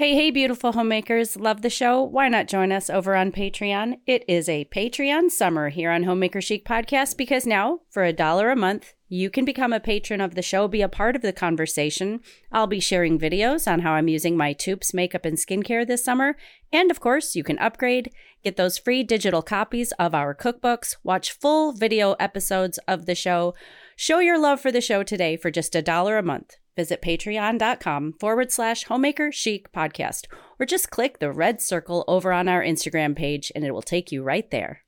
Hey, hey, beautiful homemakers. Love the show? Why not join us over on Patreon? It is a Patreon summer here on Homemaker Chic Podcast because now, for a dollar a month, you can become a patron of the show, be a part of the conversation. I'll be sharing videos on how I'm using my Toups makeup and skincare this summer. And of course, you can upgrade, get those free digital copies of our cookbooks, watch full video episodes of the show. Show your love for the show today for just a dollar a month. Visit patreon.com forward slash homemaker chic podcast, or just click the red circle over on our Instagram page and it will take you right there.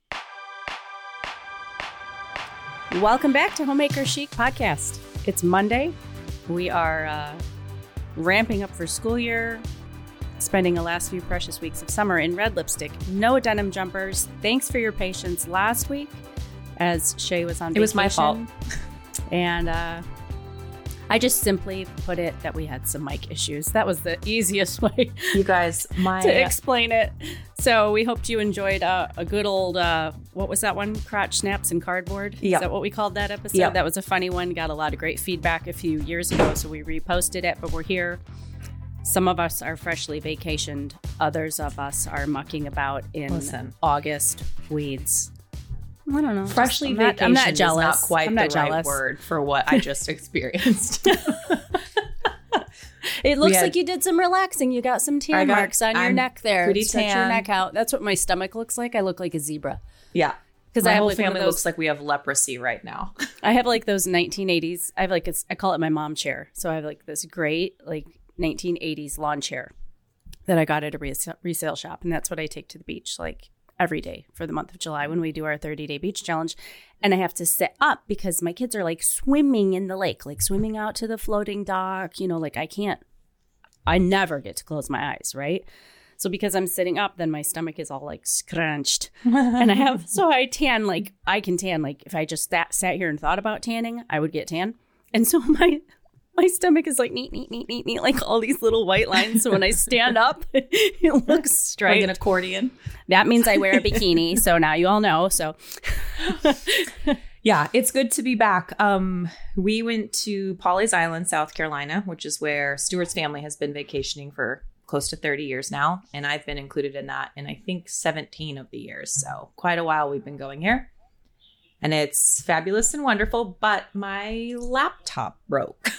Welcome back to Homemaker Chic Podcast. It's Monday. We are uh, ramping up for school year, spending the last few precious weeks of summer in red lipstick, no denim jumpers. Thanks for your patience last week as Shaye was on It was my fault. And uh, I just simply put it that we had some mic issues. That was the easiest way You guys, my to explain it. So we hoped you enjoyed uh, a good old uh, what was that one? Crotch snaps and cardboard. Is Yep. that what we called that episode? Yep. That was a funny one. Got a lot of great feedback a few years ago, so we reposted it. But we're here. Some of us are freshly vacationed. Others of us are mucking about in Listen. August weeds. I don't know. freshly I'm not, vacation I'm not jealous. is not quite I'm the not right jealous. word for what I just experienced. It looks had- like you did some relaxing. You got some tear got- marks on your I'm neck there. pretty Stretch your neck out. That's what my stomach looks like. I look like a zebra. yeah. Because My I have whole like family those- looks like we have leprosy right now. I have like those 1980s. I have like it's, I call it my mom chair. So I have like this great like 1980s lawn chair that I got at a resale, resale shop, and that's what I take to the beach like every day for the month of July when we do our 30 day beach challenge. And I have to sit up because my kids are like swimming in the lake, like swimming out to the floating dock. You know, like I can't. I never get to close my eyes, right? So because I'm sitting up, then my stomach is all like scrunched, and I have so I tan like I can tan like if I just sat, sat here and thought about tanning, I would get tan, and so my my stomach is like neat, neat, neat, neat, neat, like all these little white lines. So when I stand up, it looks straight. Like an accordion. that means I wear a bikini. So now you all know. So Yeah, it's good to be back. Um, we went to Pawleys Island, South Carolina, which is where Stuart's family has been vacationing for close to 30 years now. And I've been included in that in I think 17 of the years. So quite a while we've been going here. And it's fabulous and wonderful, but my laptop broke.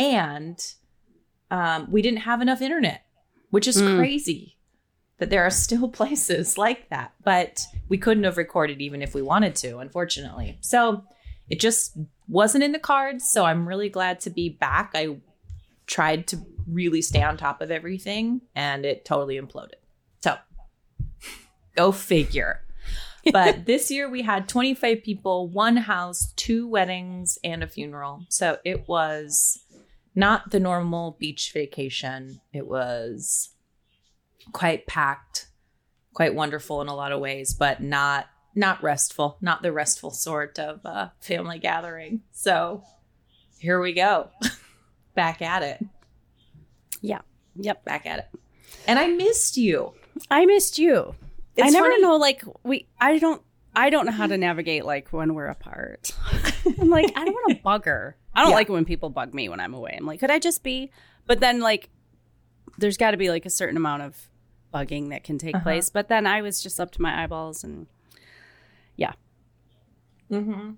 And um, we didn't have enough internet, which is Mm. crazy that there are still places like that. But we couldn't have recorded even if we wanted to, unfortunately. So it just wasn't in the cards. So I'm really glad to be back. I tried to really stay on top of everything and it totally imploded. So go figure. But this year we had 25 people, one house, two weddings, and a funeral. So it was not the normal beach vacation. It was quite packed, quite wonderful in a lot of ways, but not not restful, not the restful sort of uh, family gathering. So here we go, back at it, Yeah. yep, back at it. And I missed you. I missed you. I never funny. know. Like we, I don't. I don't know how to navigate like when we're apart. I'm like, I don't want to bug her. I don't Yeah. like it when people bug me when I'm away. I'm like, could I just be? But then like, there's got to be like a certain amount of bugging that can take Uh-huh. place. But then I was just up to my eyeballs, and Mm-hmm.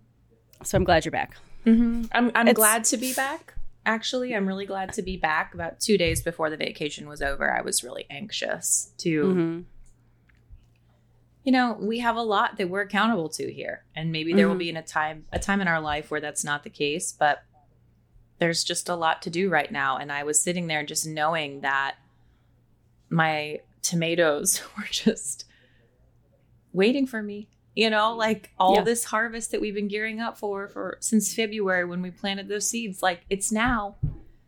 so I'm glad you're back. Mm-hmm. I'm I'm It's- glad to be back. Actually, I'm really glad to be back. About two days before the vacation was over, I was really anxious to Mm-hmm. You know we have a lot that we're accountable to here and maybe there will Mhm. be in a time a time in our life where that's not the case but there's just a lot to do right now and i was sitting there just knowing that my tomatoes were just waiting for me you know like all Yeah. this harvest that we've been gearing up for for since february when we planted those seeds like it's now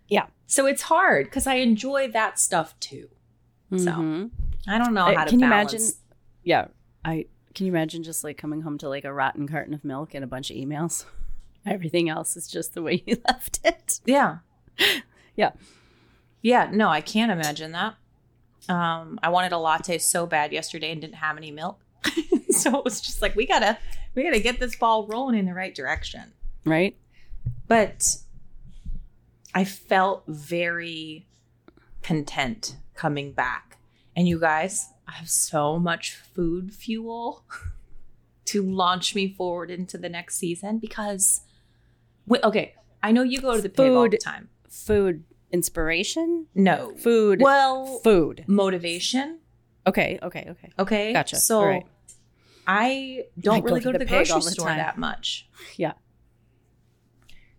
Yeah. so it's hard because i enjoy that stuff too So, Mhm. i don't know Uh, how to can you balance imagine? Yeah, I can you imagine just like coming home to like a rotten carton of milk and a bunch of emails. Everything else is just the way you left it. Yeah. Yeah. Yeah. No, I can't imagine that. Um, I wanted a latte so bad yesterday and didn't have any milk. so it was just like, we gotta, we gotta get this ball rolling in the right direction. Right? But I felt very content coming back. And you guys, have so much food fuel to launch me forward into the next season because, wait, okay, I know you go to the pig all the Food. time. Food inspiration? No. Food. Well, food. motivation. Okay, okay, okay. Okay. Gotcha. So right. I don't I go really to go to the the, grocery the store that much. Yeah.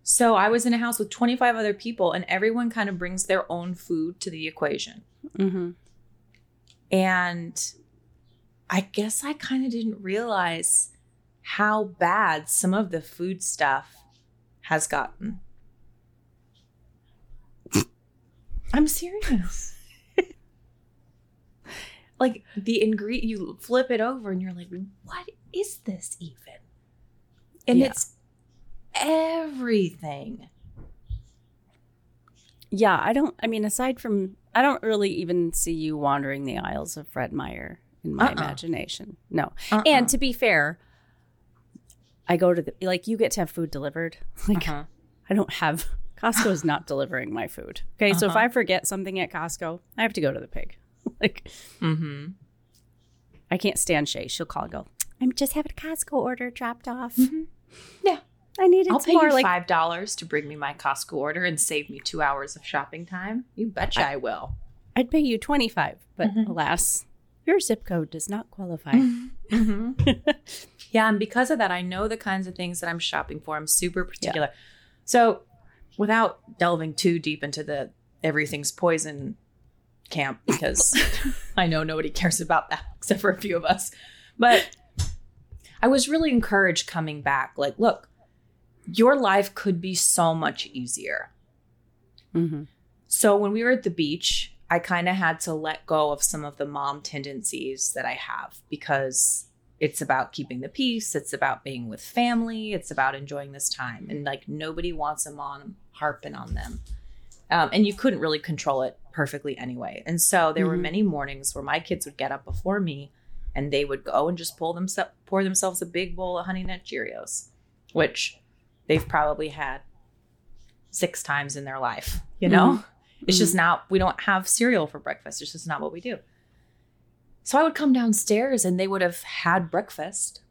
So I was in a house with 25 other people, and everyone kind of brings their own food to the equation. Mm-hmm. And I guess I kind of didn't realize how bad some of the food stuff has gotten. I'm serious. like the ingredient, you flip it over and you're like, what is this even? And Yeah. it's everything. Yeah, I don't. I mean, aside from, I don't really even see you wandering the aisles of Fred Meyer in my Uh-uh. imagination. No. Uh-uh. And to be fair, I go to the like you get to have food delivered. Like Uh-huh. I don't have Costco's not delivering my food. Okay, so if Uh-huh. I forget something at Costco, I have to go to the pig. like Mm-hmm. I can't stand Shaye. She'll call and go. I'm just having a Costco order dropped off. Mhm. Yeah. I needed I'll pay more you like five dollars to bring me my Costco order and save me two hours of shopping time. You betcha I, will. I'd pay you 25, but Mhm. alas, your zip code does not qualify. Mm-hmm. yeah, and because of that, I know the kinds of things that I'm shopping for. I'm super particular. So, without delving too deep into the everything's poison camp, because I know nobody cares about that except for a few of us, but I was really encouraged coming back. Like, look, your life could be so much easier. hmm So when we were at the beach, I kind of had to let go of some of the mom tendencies that I have because it's about keeping the peace, it's about being with family, it's about enjoying this time. And like nobody wants a mom harping on them. Um, and you couldn't really control it perfectly anyway. And so there were Mhm. many mornings where my kids would get up before me and they would go and just pull themselves pour themselves a big bowl of honey nut Cheerios, which they've probably had six times in their life, you know? It's just not, we don't have cereal for breakfast. It's just not what we do. So I would come downstairs and they would have had breakfast.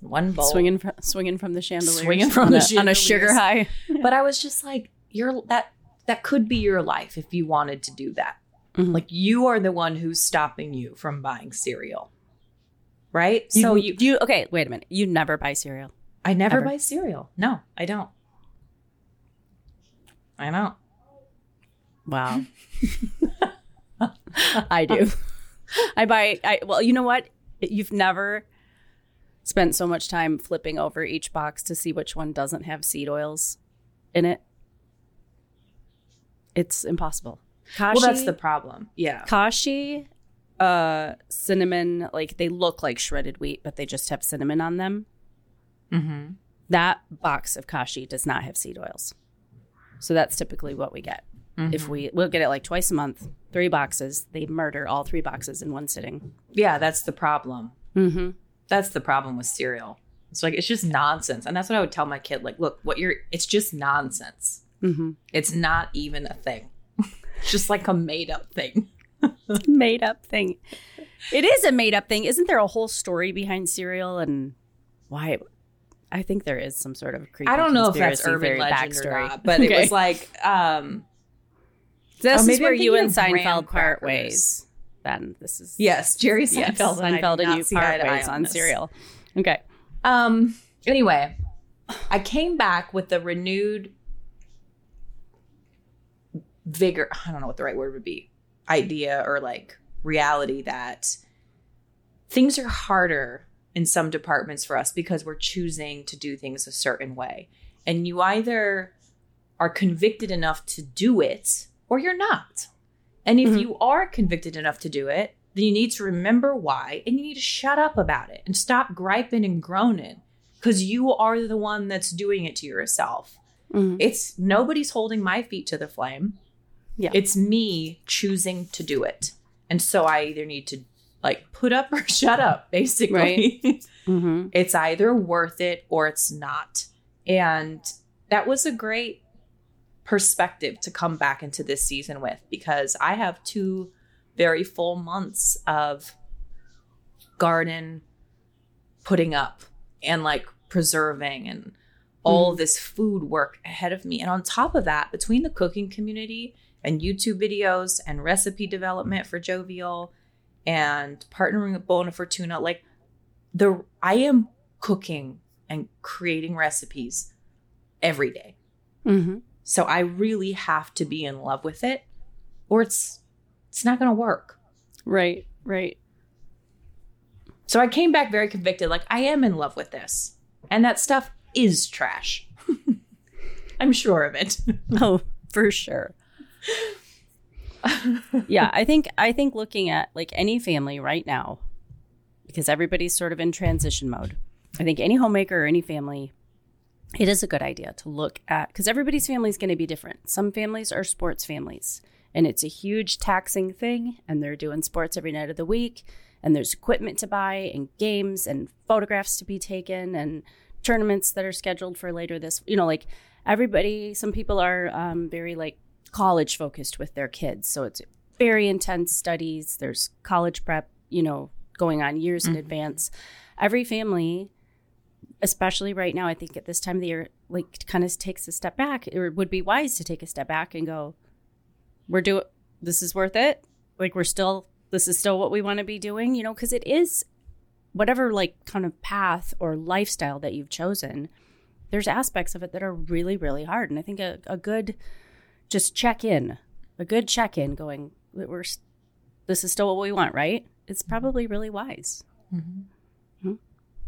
One bowl. swinging from swinging from the chandelier, Swinging from on the a, on a sugar high. But I was just like, you're that, that could be your life if you wanted to do that. Mhm. Like you are the one who's stopping you from buying cereal. Right? so you, you okay? Wait a minute. You never buy cereal. I never Ever. buy cereal. No, I don't. I don't. Wow. I do. I buy. I well, you know what? You've never spent so much time flipping over each box to see which one doesn't have seed oils in it. It's impossible. Kashi, Well, that's the problem. Yeah. kashi, uh, cinnamon. Like they look like shredded wheat, but they just have cinnamon on them. Mm-hmm. That box of kashi does not have seed oils. So that's typically what we get. If we we'll get it like twice a month, three boxes. They murder all three boxes in one sitting. Yeah, that's the problem. Mm-hmm. That's the problem with cereal. It's like it's just nonsense, and that's what I would tell my kid. Like, look, what you're. It's just nonsense. Mm-hmm. It's not even a thing. it's just like a made up thing. made up thing. It is a made up thing. Isn't there a whole story behind cereal and why? I think there is some sort of creepy. I don't know if that's urban legend backstory. or not, but it was like, um, this Oh, is maybe where you and thinking of graham Seinfeld part ways. Then this is yes, Jerry Seinfeld, yes, and, Seinfeld do and you part ways on this. cereal. Okay. Um. Anyway, I came back with a renewed vigor. I don't know what the right word would be. Idea or like reality that things are harder in some departments for us because we're choosing to do things a certain way, and you either are convicted enough to do it or you're not. And if Mhm. you are convicted enough to do it, then you need to remember why and you need to shut up about it and stop griping and groaning because you are the one that's doing it to yourself. Mhm. It's nobody's holding my feet to the flame. Yeah. It's me choosing to do it. And so I either need to like put up or shut up, basically. Mm-hmm. it's either worth it or it's not. And that was a great perspective to come back into this season with because I have two very full months of garden putting up and like preserving and all Mm. this food work ahead of me. And on top of that, between the cooking community and YouTube videos and recipe development for Jovial and partnering with Bona Fortuna, like the I am cooking and creating recipes every day. Mm-hmm. So I really have to be in love with it or it's it's not going to work. Right, right. So I came back very convicted like I am in love with this. And that stuff is trash. I'm sure of it. Oh, for sure. Yeah, I think I think looking at like any family right now, because everybody's sort of in transition mode. I think any homemaker or any family, it is a good idea to look at because everybody's family is going to be different. Some families are sports families, and it's a huge taxing thing, and they're doing sports every night of the week, and there's equipment to buy, and games, and photographs to be taken, and tournaments that are scheduled for later this. You know, like everybody. Some people are um, very like college focused with their kids, so it's very intense studies. There's college prep, you know, going on years in Mhm. advance. Every family especially right now, I think at this time of the year, like kind of takes a step back. It would be wise to take a step back and go, we're doing, this is worth it. Like we're still, this is still what we want to be doing, you know, because it is whatever like kind of path or lifestyle that you've chosen. There's aspects of it that are really, really hard. And I think a, a good, just check in, a good check in going, we're, this is still what we want, right? It's probably really wise. Mhm.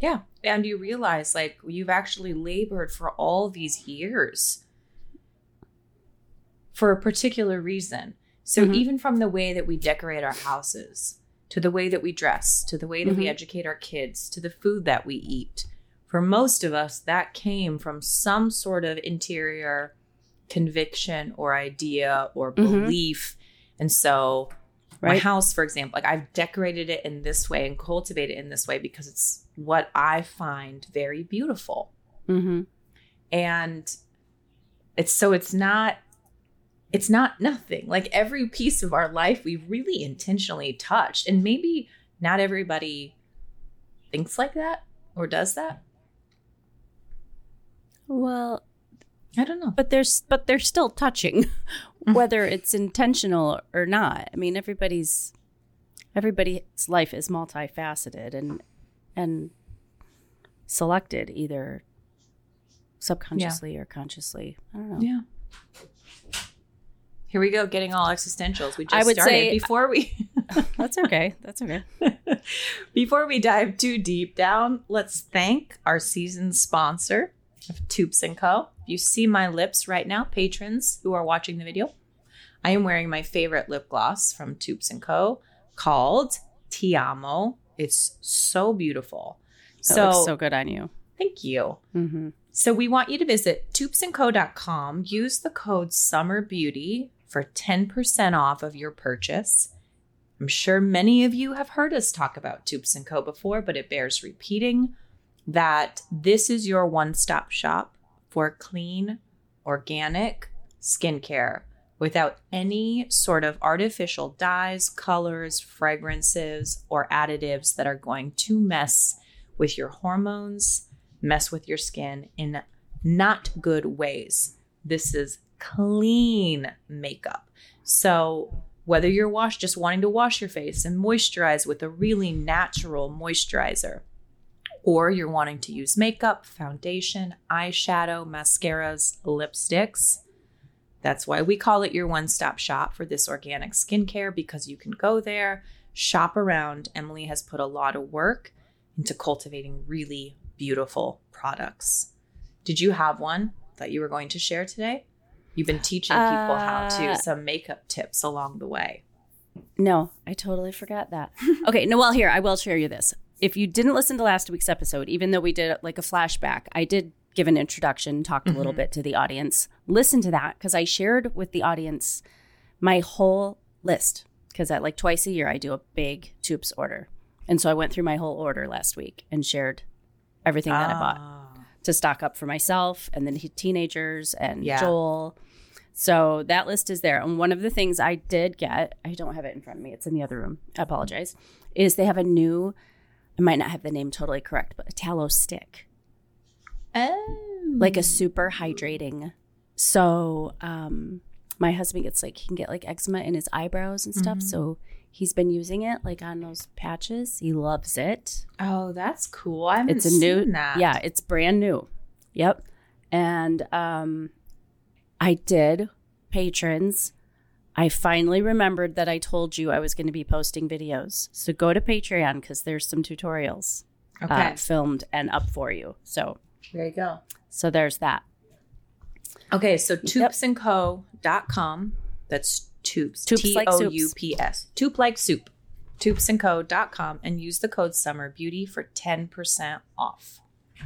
Yeah. And you realize like you've actually labored for all these years for a particular reason. So Mhm. even from the way that we decorate our houses, to the way that we dress, to the way that we Mhm. educate our kids, to the food that we eat, for most of us, that came from some sort of interior conviction or idea or Mhm. belief. And so my house, for example, like I've decorated it in this way and cultivated it in this way because it's what I find very beautiful. Mm-hmm. And it's so it's not it's not nothing. Like every piece of our life we really intentionally touched. And maybe not everybody thinks like that or does that. Well, I don't know. but there's but they're still touching Mhm. whether it's intentional or not i mean everybody's everybody's life is multifaceted and and selected either subconsciously or consciously i don't know Yeah. Here we go, getting all existentials. We just I would started say- before we that's okay that's okay Before we dive too deep down, let's thank our season sponsor of Toups & Co. If you see my lips right now, patrons who are watching the video, I am wearing my favorite lip gloss from Toups & Co. called Ti Amo. It's so beautiful. that So, so good on you thank you. mm-hmm. So we want you to visit toupsandco.com. Use the code SUMMERBEAUTY for 10% off of your purchase. I'm sure many of you have heard us talk about Toups & Co before, but it bears repeating that this is your one-stop shop for clean, organic skincare without any sort of artificial dyes, colors, fragrances, or additives that are going to mess with your hormones, mess with your skin in not good ways. This is clean makeup. So, whether you're wash just wanting to wash your face and moisturize with a really natural moisturizer, or you're wanting to use makeup, foundation, eyeshadow, mascaras, lipsticks, that's why we call it your one stop shop for this organic skincare because you can go there, shop around. Emily has put a lot of work into cultivating really beautiful products. Did you have one that you were going to share today? You've been teaching people how to Uh, some makeup tips along the way. No, I totally forgot that. okay, no, well, here, I will share you this. If you didn't listen to last week's episode, even though we did like a flashback, I did give an introduction, talked a little Mhm. bit to the audience. Listen to that because I shared with the audience my whole list. Because at like twice a year, I do a big Toups order. And so I went through my whole order last week and shared everything that I bought Ah. to stock up for myself and then teenagers and Yeah. Joel. So that list is there. And one of the things I did get, I don't have it in front of me, it's in the other room. I apologize. Is they have a new, I might not have the name totally correct, but a tallow stick, Oh. like a super hydrating. So um, my husband gets like, he can get like eczema in his eyebrows and stuff. Mhm. So he's been using it like on those patches. He loves it. Oh, that's cool. I haven't It's a new, seen that. yeah, it's brand new. Yep. And um, I did patrons. I finally remembered that I told you I was going to be posting videos. So go to Patreon because there's some tutorials Okay. uh, filmed and up for you. So there you go. so there's that. Okay, so toupsandco.com. That's Toups. Toups T like O soups. U P S. Toop like soup. Toupsandco.com and use the code summer beauty for 10% off.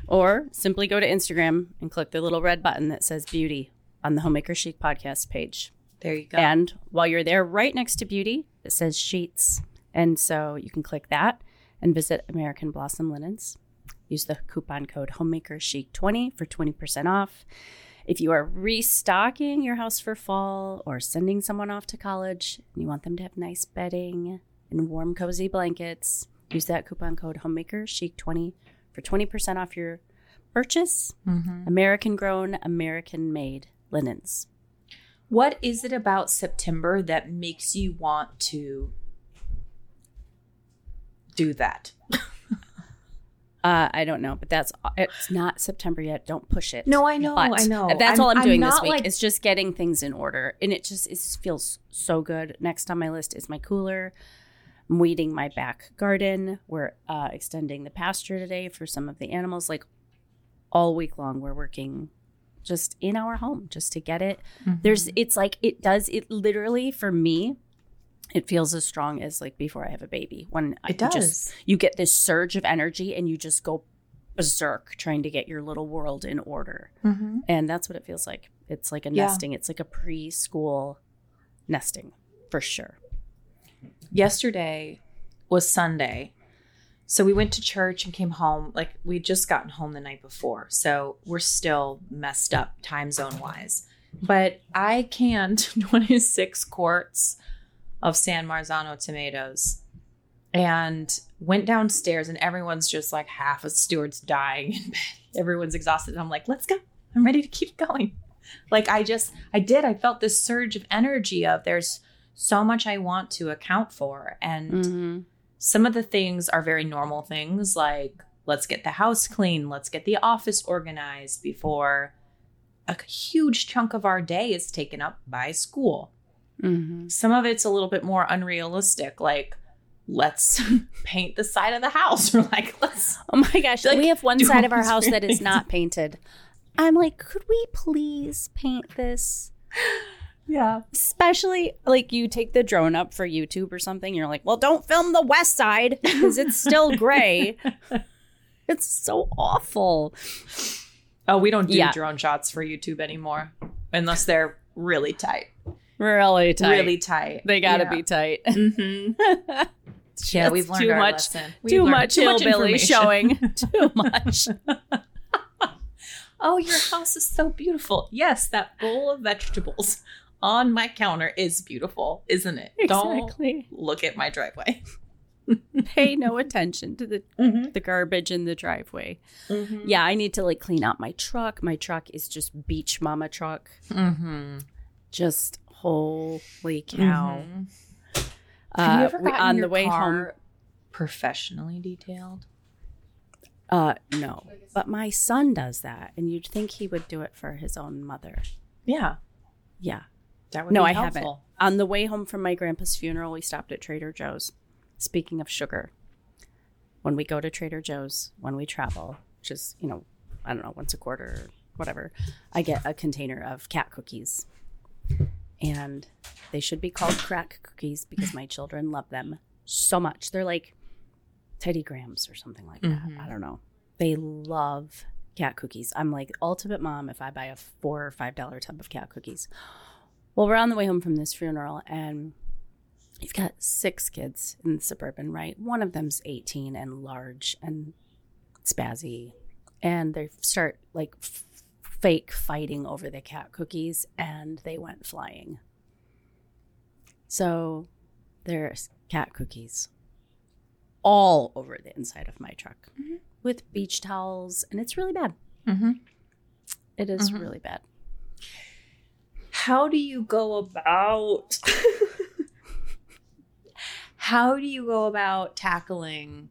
Or simply go to Instagram and click the little red button that says beauty on the Homemaker Chic podcast page. There you go. And while you're there, right next to beauty, it says sheets. And so you can click that and visit American Blossom Linens. Use the coupon code Homemaker Chic 20 for 20% off. If you are restocking your house for fall or sending someone off to college and you want them to have nice bedding and warm, cozy blankets, use that coupon code Homemaker Chic 20 for 20% off your purchase. Mhm. American grown, American made linens. What is it about September that makes you want to do that? Uh, I don't know, but that's it's not September yet. Don't push it. No, I know, But I know. That's I'm- all I'm I'm doing this week. like- It's just getting things in order, and it just it just feels so good. Next on my list is my cooler. I'm weeding my back garden. We're uh, extending the pasture today for some of the animals. Like all week long, we're working just in our home just to get it. Mm-hmm. There's it's like it does it literally for me. It feels as strong as like before I have a baby. When I It does. just you get this surge of energy and you just go berserk trying to get your little world in order. Mhm. And that's what it feels like. It's like a Yeah. nesting. It's like a preschool nesting for sure. yesterday was Sunday. So we went to church and came home. Like we'd just gotten home the night before. So we're still messed up time zone wise. But I canned 26 quarts of San Marzano tomatoes and went downstairs and everyone's just like half of Stewart's dying in bed. Everyone's exhausted. And I'm like, let's go. I'm ready to keep going. Like I just I did. I felt this surge of energy of there's so much I want to account for. And Mhm. Some of the things are very normal things like let's get the house clean, let's get the office organized before a huge chunk of our day is taken up by school. Mhm. Some of it's a little bit more unrealistic, like let's paint the side of the house or like let's Oh my gosh, Like, we have one side of our house that is not painted. I'm like, could we please paint this? yeah. Especially like you take the drone up for YouTube or something. You're like, well, don't film the west side because it's still gray. it's so awful. Oh, we don't do Yeah. drone shots for YouTube anymore unless they're really tight. Really tight. Really tight. They got to Yeah. be tight. Mhm. Yeah, we've learned too our much. lesson. We've Too learned much hillbilly information. showing. Too much. Oh, your house is so beautiful. Yes, that bowl of vegetables on my counter is beautiful, isn't it? Exactly. Don't look at my driveway. Pay no attention to the Mm-hmm. the garbage in the driveway. Yeah, I need to like clean out my truck. My truck is just beach mama truck. Mm-hmm. Just holy cow. Have you Uh, ever we- on your the way home? car professionally detailed? Uh, no, but my son does that, and you'd think he would do it for his own mother. Yeah, Yeah. That would No, I helpful. haven't. On the way home from my grandpa's funeral, we stopped at Trader Joe's. Speaking of sugar, when we go to Trader Joe's, when we travel, which is, you know, I don't know, once a quarter or whatever, I get a container of cat cookies. And they should be called crack cookies because my children love them so much. They're like Teddy Grahams or something like that. Mhm. I don't know. They love cat cookies. I'm like ultimate mom if I buy a four or five dollar tub of cat cookies. Well, we're on the way home from this funeral, and you've got six kids in the suburban, right? One of them's 18 and large and spazzy, and they start like f- fake fighting over the cat cookies and they went flying. So there's cat cookies all over the inside of my truck Mm-hmm. with beach towels, and it's really bad. Mm-hmm. It is Mhm. really bad. How do you go about How do you go about tackling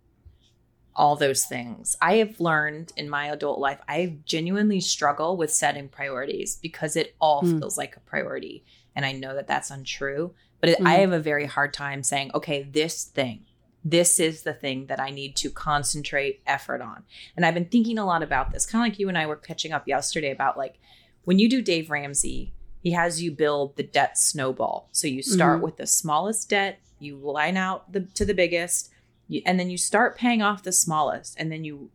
all those things? I have learned in my adult life, I genuinely struggle with setting priorities because it all Mm. feels like a priority. And I know that that's untrue, but it, I Mhm. have a very hard time saying, okay, this thing, this is the thing that I need to concentrate effort on. And I've been thinking a lot about this, kind of like you and I were catching up yesterday about like when you do Dave Ramsey, he has you build the debt snowball. So you start Mhm. with the smallest debt, you line out the to the biggest, you, and then you start paying off the smallest, and then you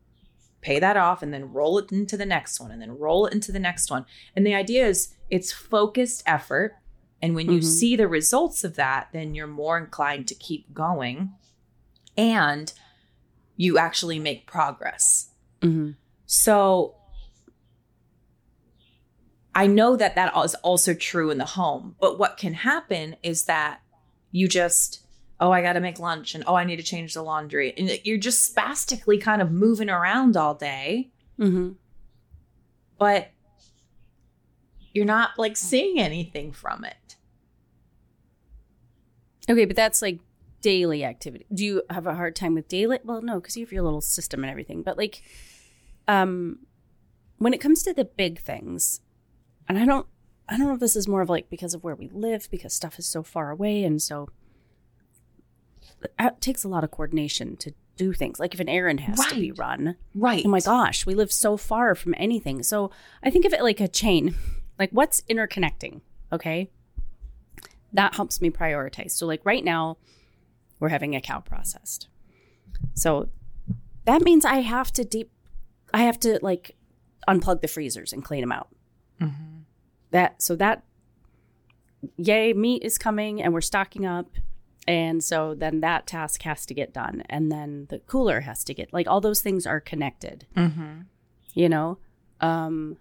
pay that off, and then roll it into the next one, and then roll it into the next one. And the idea is it's focused effort, and when you Mhm. see the results of that, then you're more inclined to keep going, and you actually make progress. Mm-hmm. So I know that that is also true in the home. But what can happen is that you just, oh, I got to make lunch and oh, I need to change the laundry. And you're just spastically kind of moving around all day, Mm-hmm. but you're not like seeing anything from it. Okay, but that's like daily activity. Do you have a hard time with daily? Well, no, because you have your little system and everything. But like, um, when it comes to the big things, and I don't, I don't know if this is more of like because of where we live, because stuff is so far away, and so it takes a lot of coordination to do things. Like if an errand has to be run, Right. oh my gosh, we live so far from anything. So I think of it like a chain. Like what's interconnecting? Okay. That helps me prioritize. So like right now, we're having a cow processed. So that means I have to deep I have to like unplug the freezers and clean them out. Mm-hmm. That so that yay, meat is coming and we're stocking up. And so then that task has to get done. And then the cooler has to get like all those things are connected Mm-hmm. you know um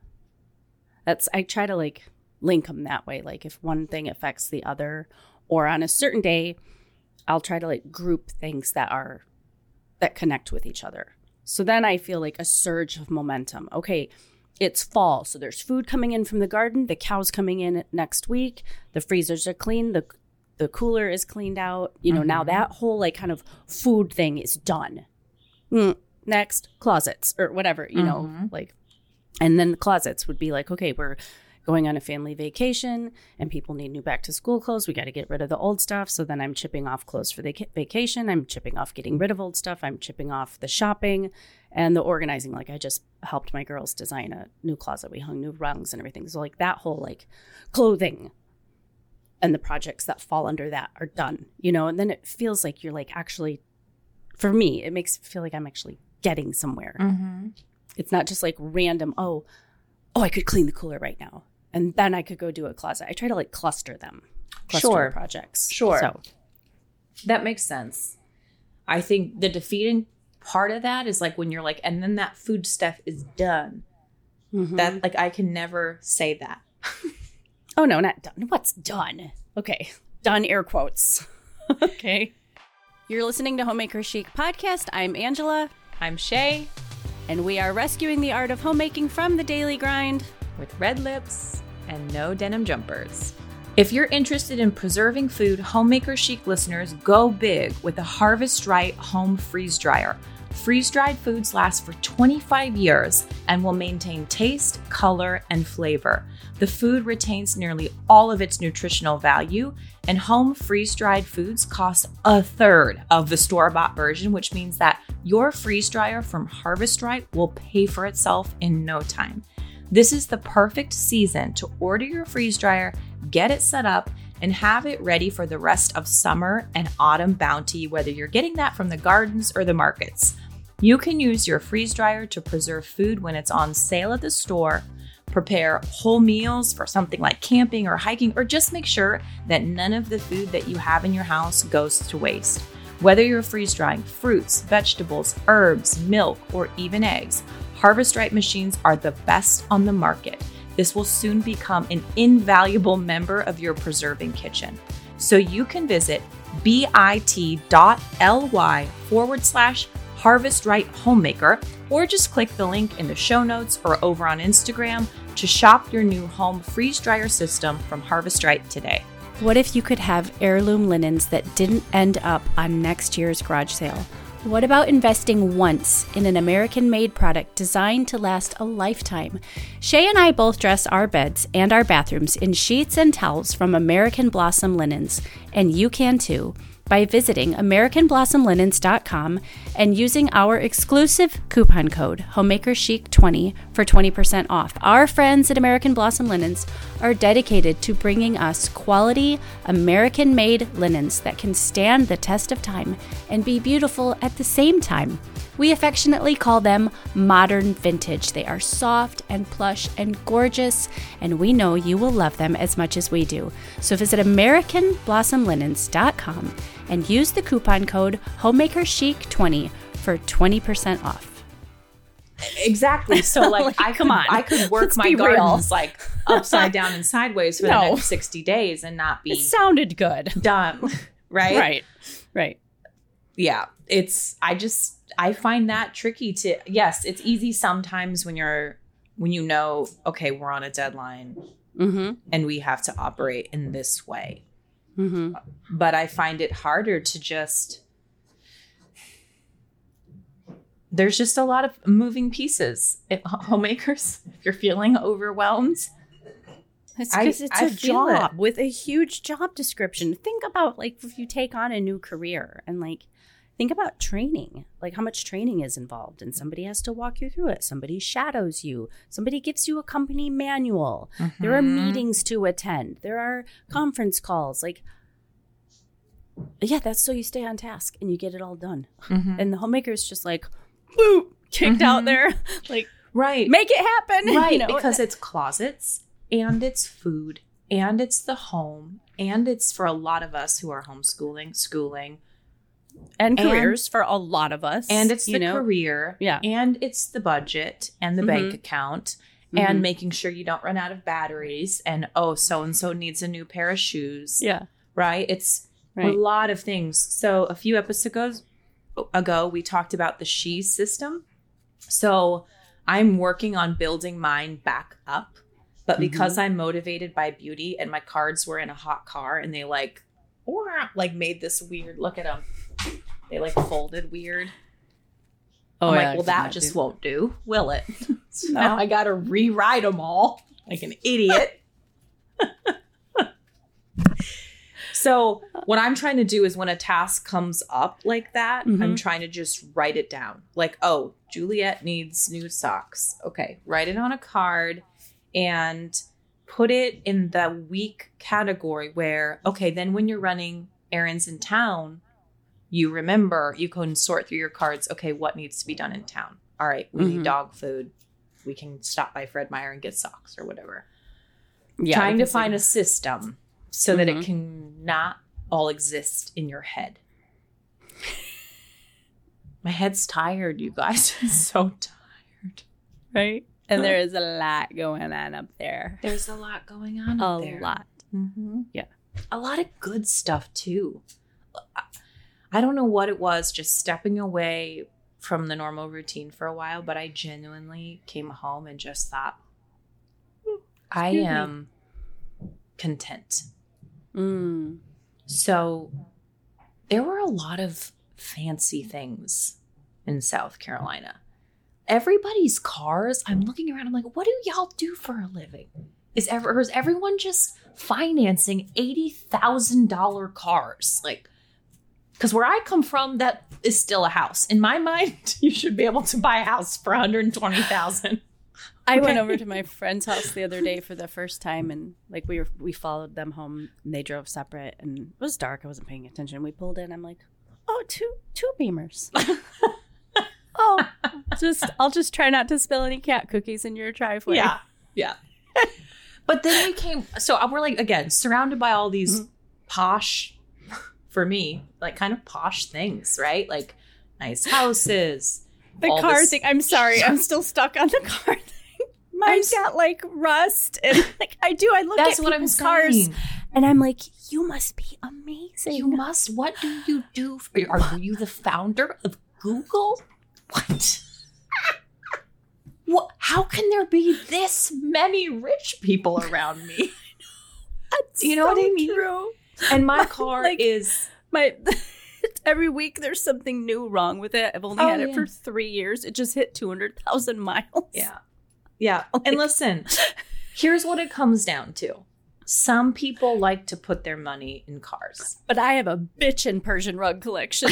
that's i try to like link them that way like if one thing affects the other or on a certain day i'll try to like group things that are that connect with each other so then i feel like a surge of momentum okay it's fall so there's food coming in from the garden. The cows coming in next week. The freezers are clean. The the cooler is cleaned out. You know now Mhm. that whole like kind of food thing is done. Mm, next closets or whatever you know Mhm. like and then the closets would be like okay we're going on a family vacation and people need new back to school clothes we got to get rid of the old stuff. So then i'm chipping off clothes for the vacation. I'm chipping off getting rid of old stuff. I'm chipping off the shopping and the organizing. Like i just helped my girls design a new closet. We hung new rungs and everything. So like that whole like clothing and the projects that fall under that are done you know? And then it feels like you're like actually for me it makes it feel like i'm actually getting somewhere. Mm-hmm. it's not just like random oh oh i could clean the cooler right now and then i could go do a closet i try to like cluster them cluster Sure. projects Sure. so That makes sense. I think the defeating part of that is like when you're like, and then that food stuff is done. mhm. That like I can never say that. oh no not done what's done okay done air quotes okay you're listening to homemaker chic podcast i'm angela I'm Shaye and we are rescuing the art of homemaking from the daily grind with red lips and no denim jumpers. If you're interested in preserving food, Homemaker Chic listeners go big with the Harvest Right Home Freeze Dryer. Freeze dried foods last for 25 years and will maintain taste, color, and flavor. The food retains nearly all of its nutritional value, and home freeze dried foods cost a third of the store bought version, which means that your freeze dryer from Harvest Right will pay for itself in no time. This is the perfect season to order your freeze dryer, get it set up, and have it ready for the rest of summer and autumn bounty, whether you're getting that from the gardens or the markets. You can use your freeze dryer to preserve food when it's on sale at the store, prepare whole meals for something like camping or hiking, or just make sure that none of the food that you have in your house goes to waste. Whether you're freeze drying fruits, vegetables, herbs, milk, or even eggs, Harvest Right machines are the best on the market. This will soon become an invaluable member of your preserving kitchen. So you can visit bit.ly forward slash Harvest Right Homemaker, or just click the link in the show notes or over on Instagram to shop your new home freeze dryer system from Harvest Right today. What if you could have heirloom linens that didn't end up on next year's garage sale? What about investing once in an American made product designed to last a lifetime? Shaye and I both dress our beds and our bathrooms in sheets and towels from American Blossom Linens, and you can too by visiting AmericanBlossomLinens.com and using our exclusive coupon code HomemakerChic20 for 20% off. Our friends at American Blossom Linens are dedicated to bringing us quality American made linens that can stand the test of time and be beautiful at the same time. We affectionately call them modern vintage. They are soft and plush and gorgeous, and we know you will love them as much as we do. So visit AmericanBlossomLinens.com and use the coupon code HomemakerChic20 for 20% off. Exactly. So like, Like, I come could, on. I could work my be real. like upside down and sideways for the next 60 days and not be It sounded good. done. Right? Right. Right. yeah it's i just i find that tricky to yes it's easy sometimes when you're when you know okay we're on a deadline Mm-hmm. and we have to operate in this way Mm-hmm. but i find it harder to just there's just a lot of moving pieces if, homemakers if you're feeling overwhelmed It's because it's I a feel it. job with a huge job description. Think about like if you take on a new career and like think about training, like how much training is involved, and somebody has to walk you through it. Somebody shadows you. Somebody gives you a company manual. There are Mhm. meetings to attend. There are conference calls. Like, yeah, that's so you stay on task and you get it all done. Mhm. And the homemaker is just like, woo, kicked out Mhm. there. Like, right make it happen. right you know? because it's closets and it's food and it's the home and it's for a lot of us who are homeschooling schooling and and- careers for a lot of us. and it's the know? career Yeah. and it's the budget and the Mhm. bank account and making sure you don't run out of batteries and oh so and so needs a new pair of shoes Yeah. right it's a lot of things so a few episodes ago, ago we talked about the she system so i'm working on building mine back up but Mm-hmm. because i'm motivated by beauty and my cards were in a hot car and they like or like made this weird look at them they like folded weird Oh, I'm yeah, like, well, that just do- won't do, will it? so No. now I got to rewrite them all like an idiot. so, what I'm trying to do is when a task comes up like that, I'm Mhm. trying to just write it down. Like, oh, Juliet needs new socks. Okay, write it on a card and put it in the week category where, okay, then when you're running errands in town, you remember you can sort through your cards. Okay, what needs to be done in town? All right, we Mhm. need dog food. We can stop by Fred Meyer and get socks or whatever. Yeah, Trying to find it- a system so that it Mhm. can not all exist in your head. My head's tired, you guys. So tired. right, and there is a lot going on up there. There's a lot going on A up there. lot. Mm-hmm. Yeah. A lot of good stuff too. I- don't know what it was, just stepping away from the normal routine for a while, but I genuinely came home and just thought, I am content. Mm. So there were a lot of fancy things in South Carolina. Everybody's cars, I'm looking around, I'm like, what do y'all do for a living? Is ever or is everyone just financing eighty thousand dollar cars? Like because where I come from, that is still a house. In my mind, you should be able to buy a house for 120,000. I went over to my friend's house the other day for the first time, and like we were, we followed them home, and they drove separate, and it was dark. I wasn't paying attention. We pulled in. I'm like, oh, two two Beamers. oh, just I'll just try not to spill any cat cookies in your driveway. Yeah. Yeah. but then we came, so uh, we're like, again, surrounded by all these mm-hmm. posh, for me, like kind of posh things, right? Like nice houses, The car this- thing. I'm sorry. I'm still stuck on the car thing. Mine's I'm s- got like rust and like I do. I look That's at what I'm cars saying. and I'm like, you must be amazing. You must. What do you do? For, are you the founder of Google? What? what? How can there be this many rich people around me? That's you know what I mean? True. And my car Like- is My every week there's something new wrong with it. I've only Oh, had it yeah. for three years. It just hit two hundred thousand miles. Yeah. Yeah. And listen, here's what it comes down to. Some people like to put their money in cars. But I have a bitch bitchin' Persian rug collection.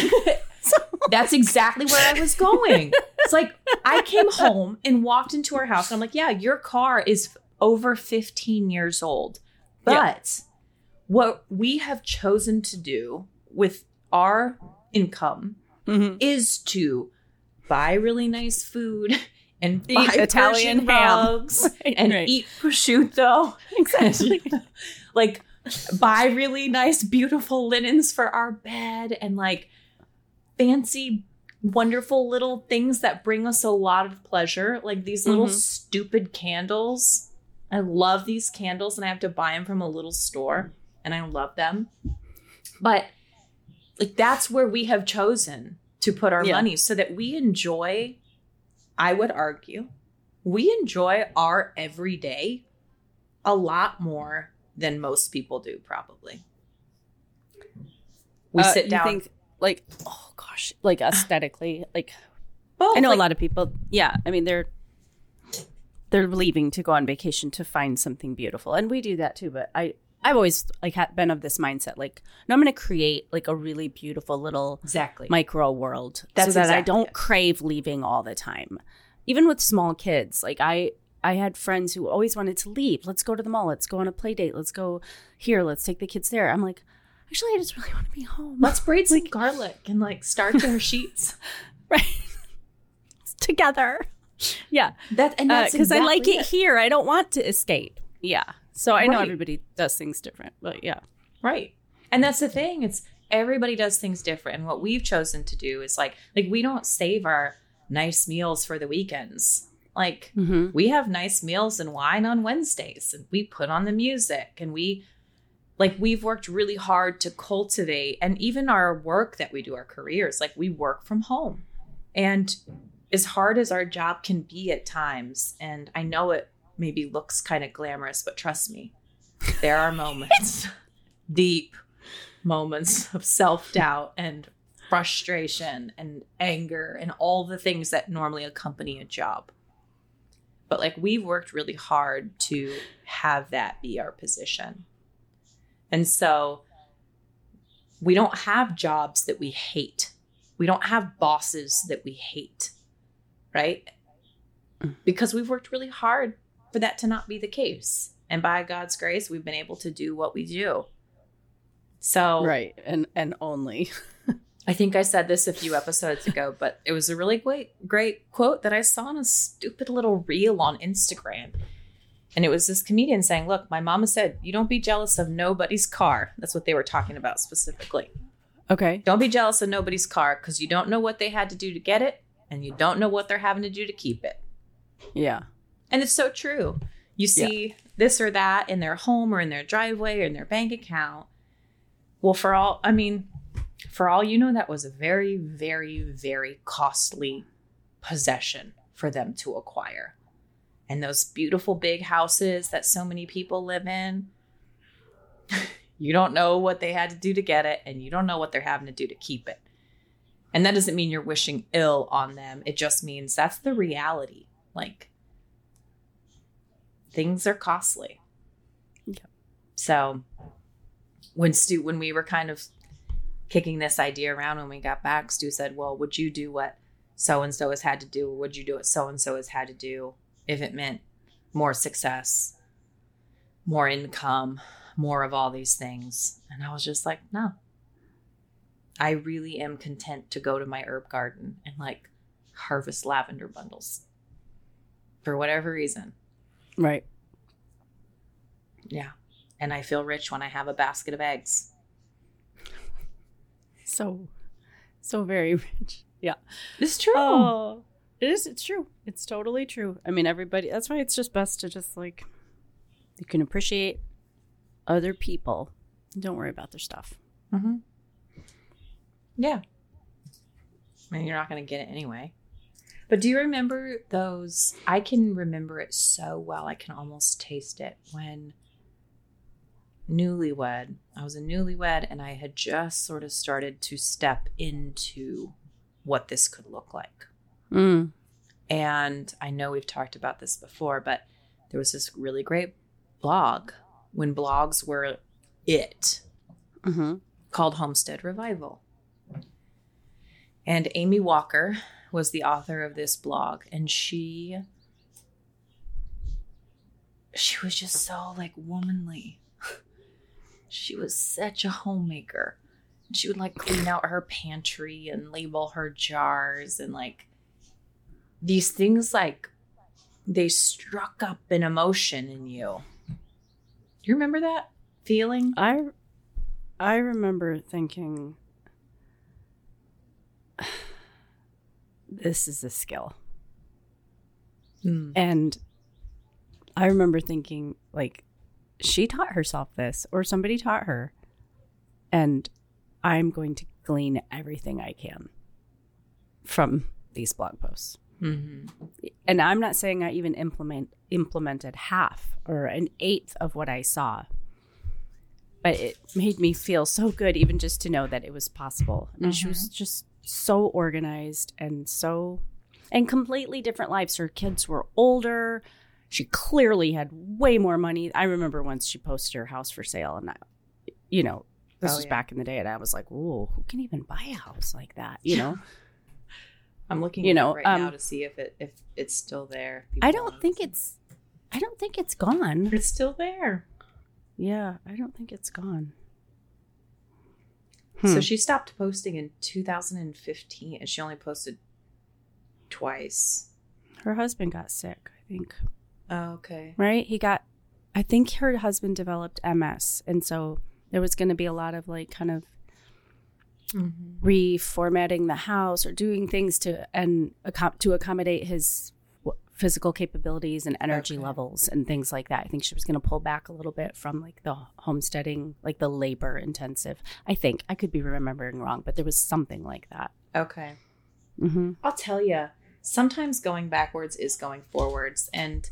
That's exactly where I was going. It's like I came home and walked into our house and I'm like, yeah, your car is over 15 years old. But Yeah. What we have chosen to do with our income Mhm. is to buy really nice food and Eat buy Italian rugs Right, and right. eat prosciutto. Exactly. like buy really nice, beautiful linens for our bed and like fancy, wonderful little things that bring us a lot of pleasure. Like these little Mhm. stupid candles. I love these candles and I have to buy them from a little store and I love them. But like that's where we have chosen to put our Yeah. money so that we enjoy, I would argue, we enjoy our everyday a lot more than most people do, probably. We Uh, sit down. think, like, oh gosh, like aesthetically, like Both, I know like- a lot of people. Yeah, I mean they're they're leaving to go on vacation to find something beautiful, and we do that too. But I I've always like been of this mindset, like, no, I'm going to create like a really beautiful little Exactly. micro world, That's so that I don't it. crave leaving all the time. Even with small kids, like I I had friends who always wanted to leave. Let's go to the mall. Let's go on a play date. Let's go here. Let's take the kids there. I'm like, actually, I just really want to be home. Let's braid some garlic and like start their sheets. right together. Yeah, That and uh, that's because I like exactly it here. I don't want to escape. Yeah. So I know everybody does things different, but yeah. Right. And that's the thing. It's everybody does things different. And what we've chosen to do is like like we don't save our nice meals for the weekends. Like Mm-hmm. we have nice meals and wine on Wednesdays and we put on the music and we like we've worked really hard to cultivate and even our work that we do our careers like we work from home. And as hard as our job can be at times and I know it maybe looks kind of glamorous but trust me there are moments deep moments of self-doubt and frustration and anger and all the things that normally accompany a job. But like we've worked really hard to have that be our position. And so we don't have jobs that we hate. We don't have bosses that we hate right? Mm. Because we've worked really hard for that to not be the case and by god's grace we've been able to do what we do so Right. And and only. I think I said this a few episodes ago, but it was a really great, great quote that I saw on a stupid little reel on Instagram. And it was this comedian saying, Look, my mama said, you don't be jealous of nobody's car. That's what they were talking about specifically. Okay. Don't be jealous of nobody's car because you don't know what they had to do to get it and you don't know what they're having to do to keep it. Yeah. And it's so true. You see this or that in their home or in their driveway or in their bank account. Well, for all, I mean, for all you know, that was a very, very, very costly possession for them to acquire. And those beautiful big houses that so many people live in, you don't know what they had to do to get it, and you don't know what they're having to do to keep it. And that doesn't mean you're wishing ill on them. It just means that's the reality. Like, things are costly. Yeah. So when Stu, when we were kind of kicking this idea around when we got back, Stu said, Well, would you do what so and so has had to do? Would you do what so and so has had to do if it meant more success, more income, more of all these things? And I was just like, No. I really am content to go to my herb garden and like harvest lavender bundles for whatever reason. Right. Yeah. And I feel rich when I have a basket of eggs. So so very rich. Yeah. It's true. Oh. It is. It's true. It's totally true. I mean, everybody. That's why it's just best to just like you can appreciate other people. Don't worry about their stuff. Mm-hmm. Yeah. I mean, you're not going to get it anyway. But do you remember those? I can remember it so well. I can almost taste it when newlywed. I was a newlywed and I had just sort of started to step into what this could look like. Mm. And I know we've talked about this before, but there was this really great blog when blogs were it hmm called Homestead Revival. And Amy Walker was the author of this blog and she she was just so like womanly. she was such a homemaker. She would like clean out her pantry and label her jars and like these things like they struck up an emotion in you. You remember that feeling? I I remember thinking this is a skill. Mm. And I remember thinking, like, she taught herself this, or somebody taught her, and I'm going to glean everything I can from these blog posts. hmm And I'm not saying I even implement implemented half or an eighth of what I saw, but it made me feel so good, even just to know that it was possible. I mean, she was just so organized and so and completely different lives. Her kids were older. She clearly had way more money. I remember once she posted her house for sale, and I, you know, this Oh, was yeah. back in the day, and I was like, "Whoa, who can even buy a house like that?" You know. I'm looking You know, it right now um, to see if it if it's still there. I don't think see. it's. I don't think it's gone. it's still there. Yeah, I don't think it's gone. So Hmm. she stopped posting in 2015, and she only posted twice. Her husband got sick, I think. Oh, okay. Right? He got I think her husband developed MS, and so there was going to be a lot of like kind of Mm-hmm. reformatting the house or doing things to and to accommodate his physical capabilities and energy Okay. levels and things like that. I think she was going to pull back a little bit from like the homesteading, like the labor intensive. I think I could be remembering wrong, but there was something like that. Okay. hmm I'll tell you, sometimes going backwards is going forwards. And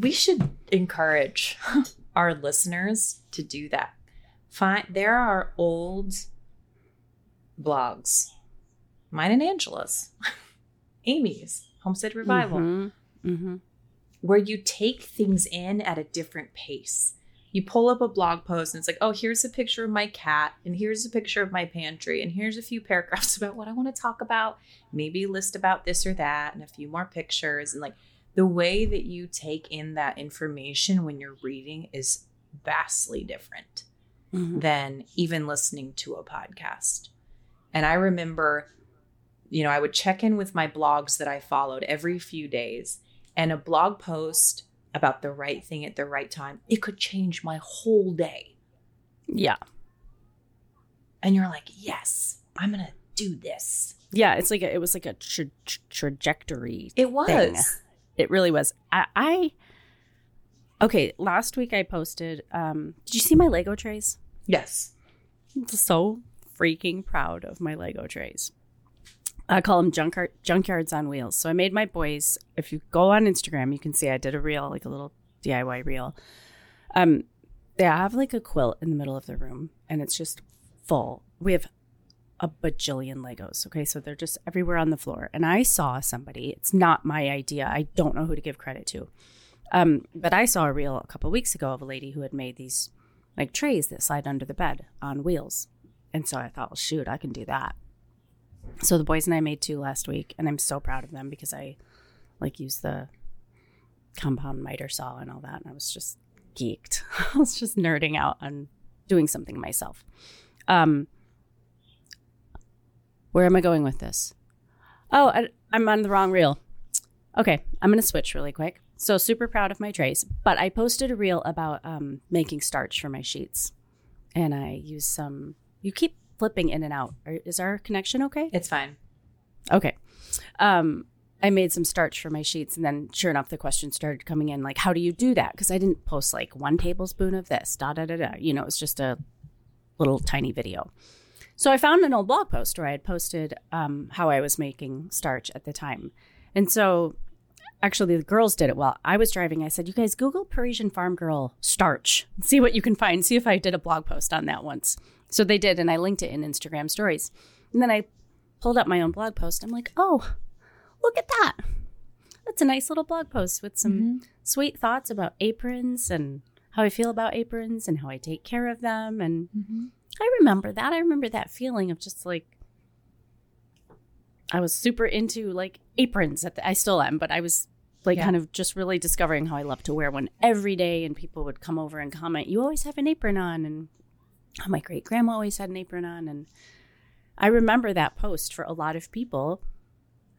we should encourage our listeners to do that. Find there are old blogs, mine and Angela's, Amy's Homestead Revival, hmm where you take things in at a different pace. You pull up a blog post and it's like, oh, here's a picture of my cat, and here's a picture of my pantry, and here's a few paragraphs about what I want to talk about, maybe a list about this or that, and a few more pictures. And like the way that you take in that information when you're reading is vastly different hmm than even listening to a podcast. And I remember, you know, I would check in with my blogs that I followed every few days, and a blog post about the right thing at the right time, it could change my whole day. Yeah. And you're like, yes, I'm going to do this. Yeah, it's like a, it was like a tra- tra- trajectory. It was. Thing. It really was. I, I okay. Last week I posted. Um, did you see my Lego trays? Yes. I'm so freaking proud of my Lego trays. I call them junkyard, junkyards on wheels. So I made my boys. If you go on Instagram, you can see I did a reel, like a little DIY reel. Um, they have like a quilt in the middle of the room, and it's just full. We have a bajillion Legos. Okay, so they're just everywhere on the floor. And I saw somebody. It's not my idea. I don't know who to give credit to. Um, but I saw a reel a couple weeks ago of a lady who had made these like trays that slide under the bed on wheels. And so I thought, well, shoot, I can do that. So the boys and I made two last week, and I'm so proud of them because I like used the compound miter saw and all that, and I was just geeked. I was just nerding out on doing something myself. Um, where am I going with this? Oh, I, I'm on the wrong reel. Okay, I'm to switch really quick. So, super proud of my trays, but I posted a reel about um, making starch for my sheets. And I used some, you keep flipping in and out. Is our connection okay? It's fine. Okay. Um, I made some starch for my sheets, and then sure enough, the questions started coming in like, "How do you do that?" Because I didn't post like one tablespoon of this, da da da da. You know, it was just a little tiny video. So I found an old blog post where I had posted um, how I was making starch at the time, and so actually the girls did it while I was driving. I said, "You guys Google Parisienne Farmgirl starch, see what you can find. See if I did a blog post on that once." So they did, and I linked it in Instagram stories, and then I pulled up my own blog post. I'm like, "Oh." look at that. That's a nice little blog post with some Mm-hmm. sweet thoughts about aprons and how I feel about aprons and how I take care of them. And Mm-hmm. I remember that. I remember that feeling of just like, I was super into like aprons. At the, I still am, but I was like Yeah. kind of just really discovering how I love to wear one every day. And people would come over and comment, You always have an apron on. And my great grandma always had an apron on. And I remember that post for a lot of people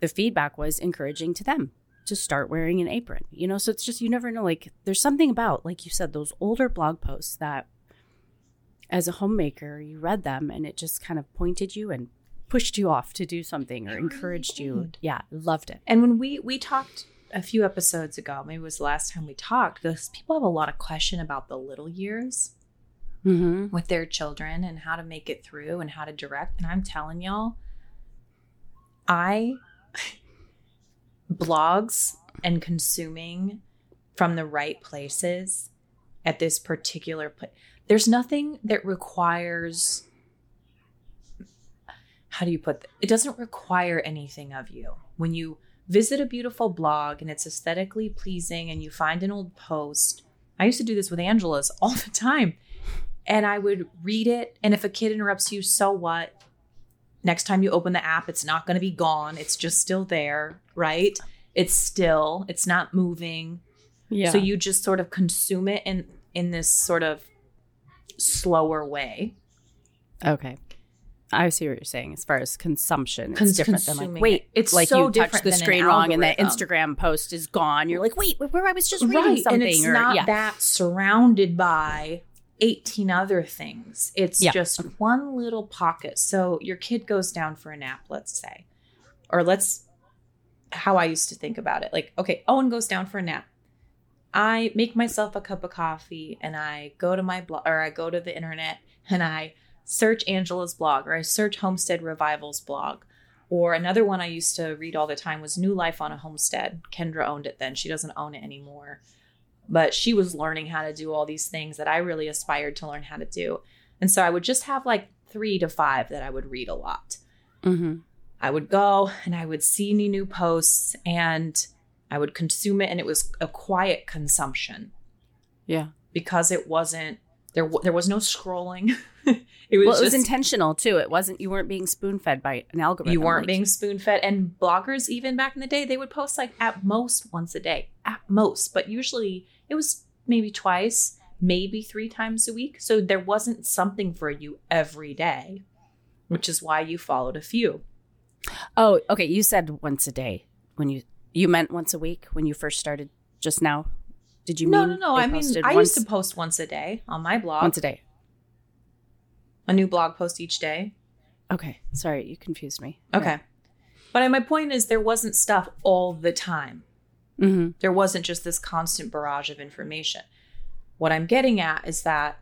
the feedback was encouraging to them to start wearing an apron. You know, so it's just you never know. Like there's something about, like you said, those older blog posts that as a homemaker, you read them and it just kind of pointed you and pushed you off to do something or encouraged you. Mm-hmm. Yeah, loved it. And when we we talked a few episodes ago, maybe it was the last time we talked, those people have a lot of question about the little years Mm-hmm. with their children and how to make it through and how to direct. And I'm telling y'all, I blogs and consuming from the right places at this particular place. There's nothing that requires how do you put that? It doesn't require anything of you. When you visit a beautiful blog and it's aesthetically pleasing and you find an old post, I used to do this with Angela's all the time. And I would read it. And if a kid interrupts you, so what? Next time you open the app, it's not going to be gone. It's just still there, right? It's still, it's not moving. Yeah. So you just sort of consume it in in this sort of slower way. okay. I see what you're saying as far as consumption. It's Cons- different than like, wait. It's like so you touch the an screen wrong and that. Instagram post is gone. You're like, wait, where I was just reading right something. and it's or, not yeah. that surrounded by 18 other things. It's Yeah. just one little pocket. So your kid goes down for a nap let's say. Or let's how i used to think about it. Like okay owen goes down for a nap. I make myself a cup of coffee and i go to my blog or i go to the internet and i search angela's blog or i search homestead revival's blog. Or another one i used to read all the time was new life on a homestead. Kendra owned it then. She doesn't own it anymore but she was learning how to do all these things that I really aspired to learn how to do. And so I would just have like three to five that I would read a lot. hmm I would go and I would see any new posts and I would consume it, and it was a quiet consumption Yeah. because it wasn't there. w- There was no scrolling. it was well, it was just intentional too. It wasn't you weren't being spoon fed by an algorithm. you weren't like- being spoon fed. And bloggers, even back in the day, they would post like at most once a day, at most. But usually it was maybe twice, maybe three times a week. So there wasn't something for you every day, which is why you followed a few. Oh, okay. You said once a day when you you meant once a week when you first started just now. Did you no, mean no, no. I mean, I once, used to post once a day on my blog, once a day. a new blog post each day. Okay, sorry, you confused me. Okay. But my point is, there wasn't stuff all the time. Mm-hmm. There wasn't just this constant barrage of information. What I'm getting at is that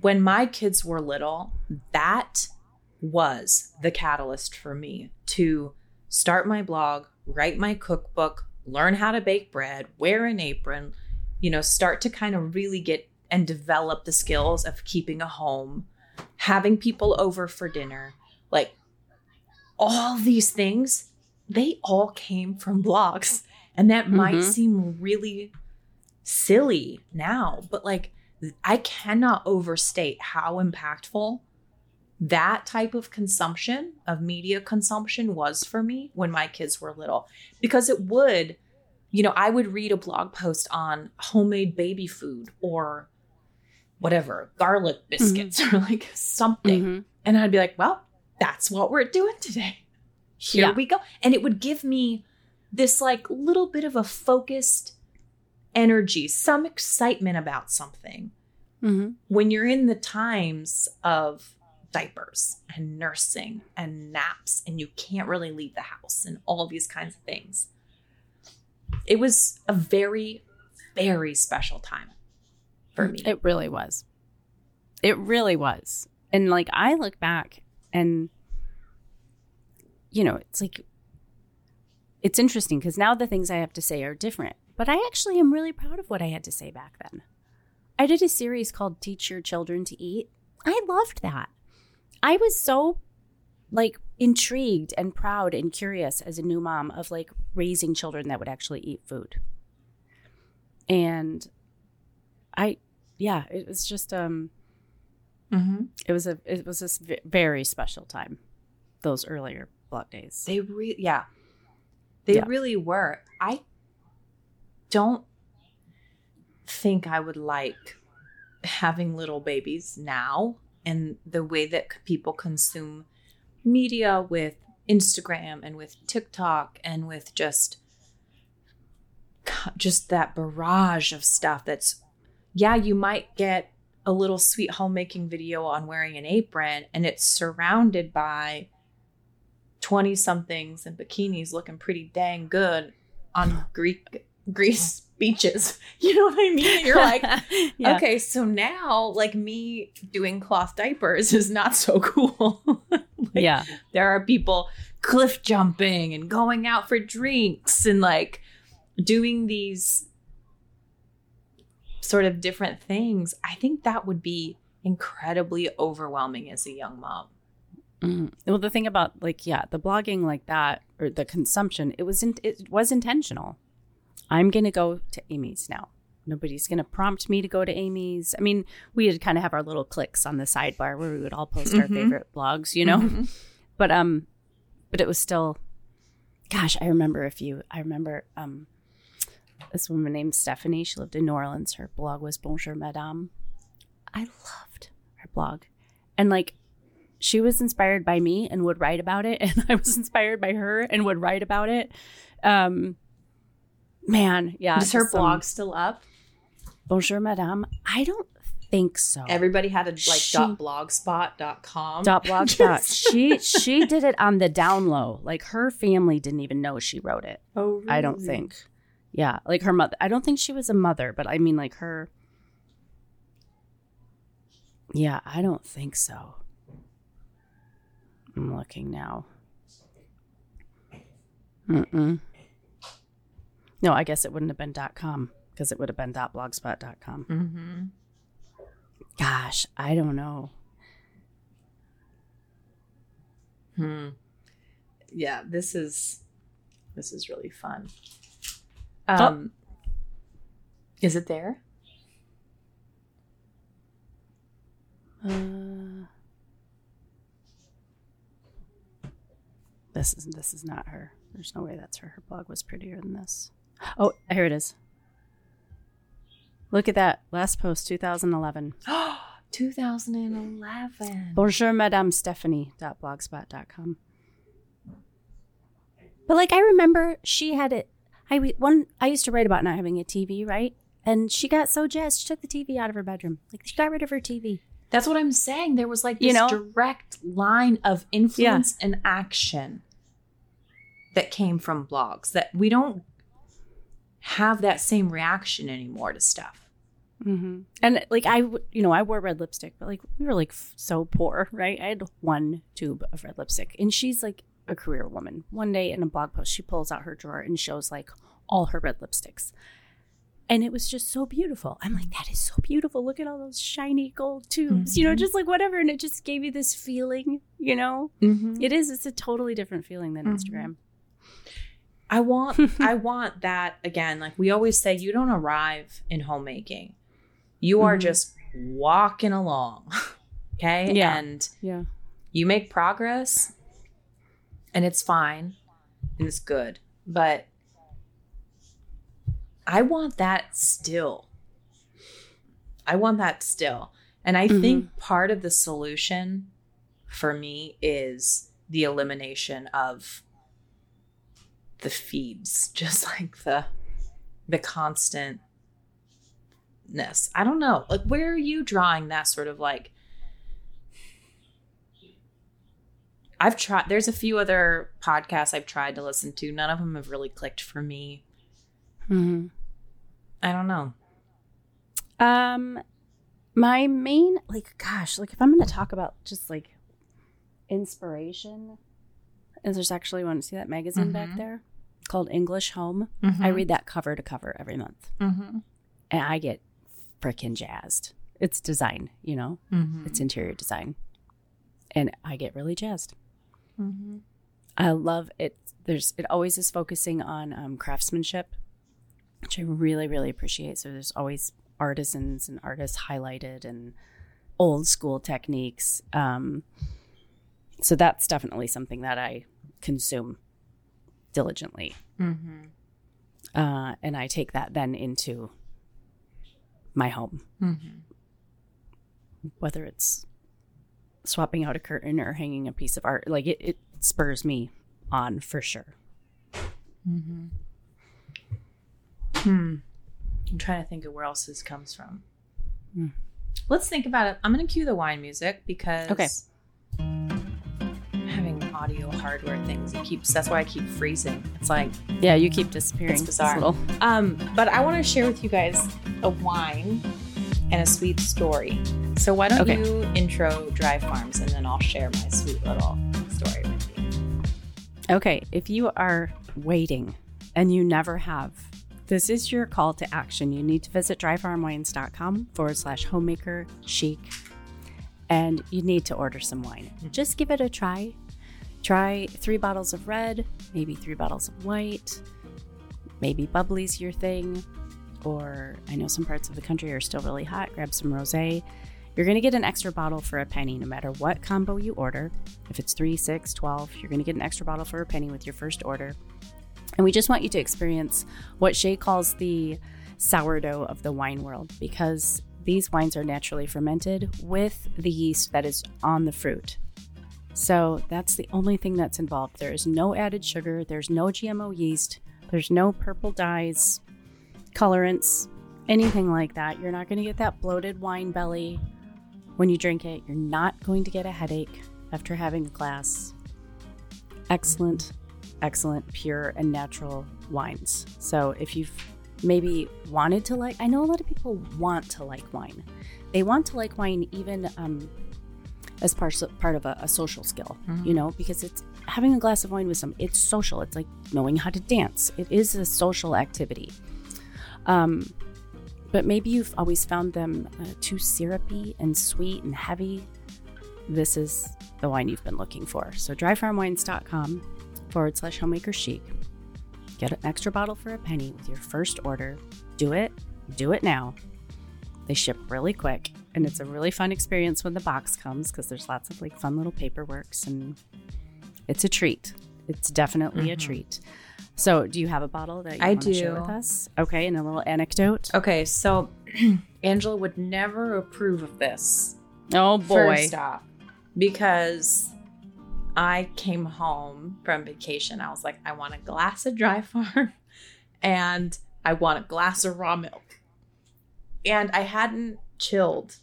when my kids were little, that was the catalyst for me to start my blog, write my cookbook, learn how to bake bread, wear an apron, you know, start to kind of really get and develop the skills of keeping a home, having people over for dinner, like all these things, they all came from blogs. And that might Mhm. seem really silly now, but like I cannot overstate how impactful that type of consumption of media consumption was for me when my kids were little because it would you know i would read a blog post on homemade baby food or whatever garlic biscuits or like something Mm-hmm. and i'd be like well that's what we're doing today here Yeah. we go and it would give me this like little bit of a focused energy some excitement about something Mm-hmm. when you're in the times of diapers and nursing and naps and you can't really leave the house and all these kinds of things. It was a very very special time for me. It really was. It really was. And like I look back and you know, it's like it's interesting because now the things I have to say are different. But I actually am really proud of what I had to say back then. I did a series called Teach Your Children to Eat. I loved that. I was so like intrigued and proud and curious as a new mom of like raising children that would actually eat food. And I yeah, it was just um mm-hmm. it was a it was a very special time those earlier blog days. They really, yeah, they Yeah. really were. I don't think I would like having little babies now and the way that people consume media with Instagram and with TikTok and with just just that barrage of stuff that's yeah, you might get a little sweet homemaking video on wearing an apron and it's surrounded by 20 somethings in bikinis looking pretty dang good on Greek Greece beaches. You know what I mean? You're like, Yeah. okay, so now like me doing cloth diapers is not so cool. Like, yeah. there are people cliff jumping and going out for drinks and like doing these sort of different things. I think that would be incredibly overwhelming as a young mom. Mm. Well, the thing about like yeah, the blogging like that or the consumption, it was in, it was intentional. I'm gonna go to Amy's now. Nobody's gonna prompt me to go to Amy's. I mean, we would kind of have our little clicks on the sidebar where we would all post our Mhm. favorite blogs, you know. Mhm. But um, but it was still, gosh, I remember a few. I remember um, this woman named Stephanie. She lived in New Orleans. Her blog was Bonjour Madame. I loved her blog, and like she was inspired by me and would write about it, and I was inspired by her and would write about it. Um, man, yeah. Is her just some- blog still up? Bonjour Madame? I don't think so. Everybody had a like She- dot blogspot.com. dot blog. She she did it on the down low. Like her family didn't even know she wrote it. Oh, I don't think. Yeah, like her mother. I don't think she was a mother, but I mean, like her. Yeah, I don't think so. I'm looking now. Mm-mm. No, I guess it wouldn't have been dot .com because it would have been dot .blogspot dot .com. Mm-hmm. Gosh, I don't know. Hmm. Yeah, this is this is really fun. Um, is it there? Uh, this is this is not her. There's no way that's her. Her blog was prettier than this. Oh, here it is. Look at that last post, 2011. 2011. Bonjour, Madame Stephanie.blogspot.com. But like I remember, she had it. I one I used to write about not having a TV, right? And she got so jazzed, she took the TV out of her bedroom. Like she got rid of her TV. That's what I'm saying. There was like this You know? direct line of influence and action that came from blogs that we don't have that same reaction anymore to stuff. Mm-hmm. And like I, you know, I wore red lipstick, but like we were like f- so poor, right? I had one tube of red lipstick, and she's like a career woman. One day in a blog post, she pulls out her drawer and shows like all her red lipsticks, and it was just so beautiful. I'm like, that is so beautiful. Look at all those shiny gold tubes, you know, Mhm. just like whatever, and it just gave you this feeling, you know. Mm-hmm. It is. It's a totally different feeling than Mhm. Instagram. I want I want that again. Like we always say, you don't arrive in homemaking. You are Mhm. just walking along. Okay. Yeah. And Yeah. you make progress and it's fine and it's good. But I want that still. I want that still. And I Mhm. think part of the solution for me is the elimination of the feeds, just like the the constantness. I don't know. Like where are you drawing that sort of like I've tried. There's a few other podcasts I've tried to listen to. None of them have really clicked for me. Mhm. I don't know. Um, my main like, gosh, like if I'm going to talk about just like inspiration, is there's actually one. See that magazine back Mhm. there called English Home. I read that cover to cover every month, Mm-hmm. and I get freaking jazzed. It's design, you know, Mm-hmm. it's interior design, and I get really jazzed. Mm-hmm. I love it. There's it always is focusing on um, craftsmanship, which I really really appreciate. So there's always artisans and artists highlighted and old school techniques. Um, so that's definitely something that I consume diligently, Mm-hmm. uh, and I take that then into my home, Mm-hmm. whether it's swapping out a curtain or hanging a piece of art. Like it, it spurs me on for sure. Mm-hmm. Hmm. I'm trying to think of where else this comes from. Hmm. Let's think about it. I'm going to cue the wine music because Okay. Having audio hardware things. It keeps. That's why I keep freezing. It's like Yeah, you keep disappearing. It's bizarre. little- Um, but I want to share with you guys a wine and a sweet story. So why don't Okay. you intro Dry Farms and then I'll share my sweet little story with you. Okay, if you are waiting and you never have, this is your call to action. You need to visit dryfarmwines.com forward slash homemaker chic and you need to order some wine. Just give it a try. Try three bottles of red, maybe three bottles of white, maybe bubbly's your thing, or I know some parts of the country are still really hot. Grab some rose. You're going to get an extra bottle for a penny no matter what combo you order. If it's 3, 6, 12, you're going to get an extra bottle for a penny with your first order. And we just want you to experience what Shaye calls the sourdough of the wine world because these wines are naturally fermented with the yeast that is on the fruit. So that's the only thing that's involved. There is no added sugar, there's no GMO yeast, there's no purple dyes, colorants, anything like that. You're not going to get that bloated wine belly when you drink it. You're not going to get a headache after having a glass. Excellent, excellent, pure and natural wines. So if you've maybe wanted to like, I know a lot of people want to like wine. They want to like wine even um, as part part of a, a social skill, you know, because it's having a glass of wine with some. It's social. It's like knowing how to dance. It is a social activity. Um, but maybe you've always found them uh, too syrupy and sweet and heavy. This is the wine you've been looking for. So dryfarmwines.com forward slash homemaker chic. Get an extra bottle for a penny with your first order. Do it. Do it now. They ship really quick and it's a really fun experience when the box comes because there's lots of like fun little paperworks and it's a treat. It's definitely a Mhm. treat. So, do you have a bottle that you I to share do. with us? Okay, and a little anecdote. Okay, so Angela would never approve of this. Oh boy. First off, because I came home from vacation. I was like, I want a glass of dry farm and I want a glass of raw milk. And I hadn't chilled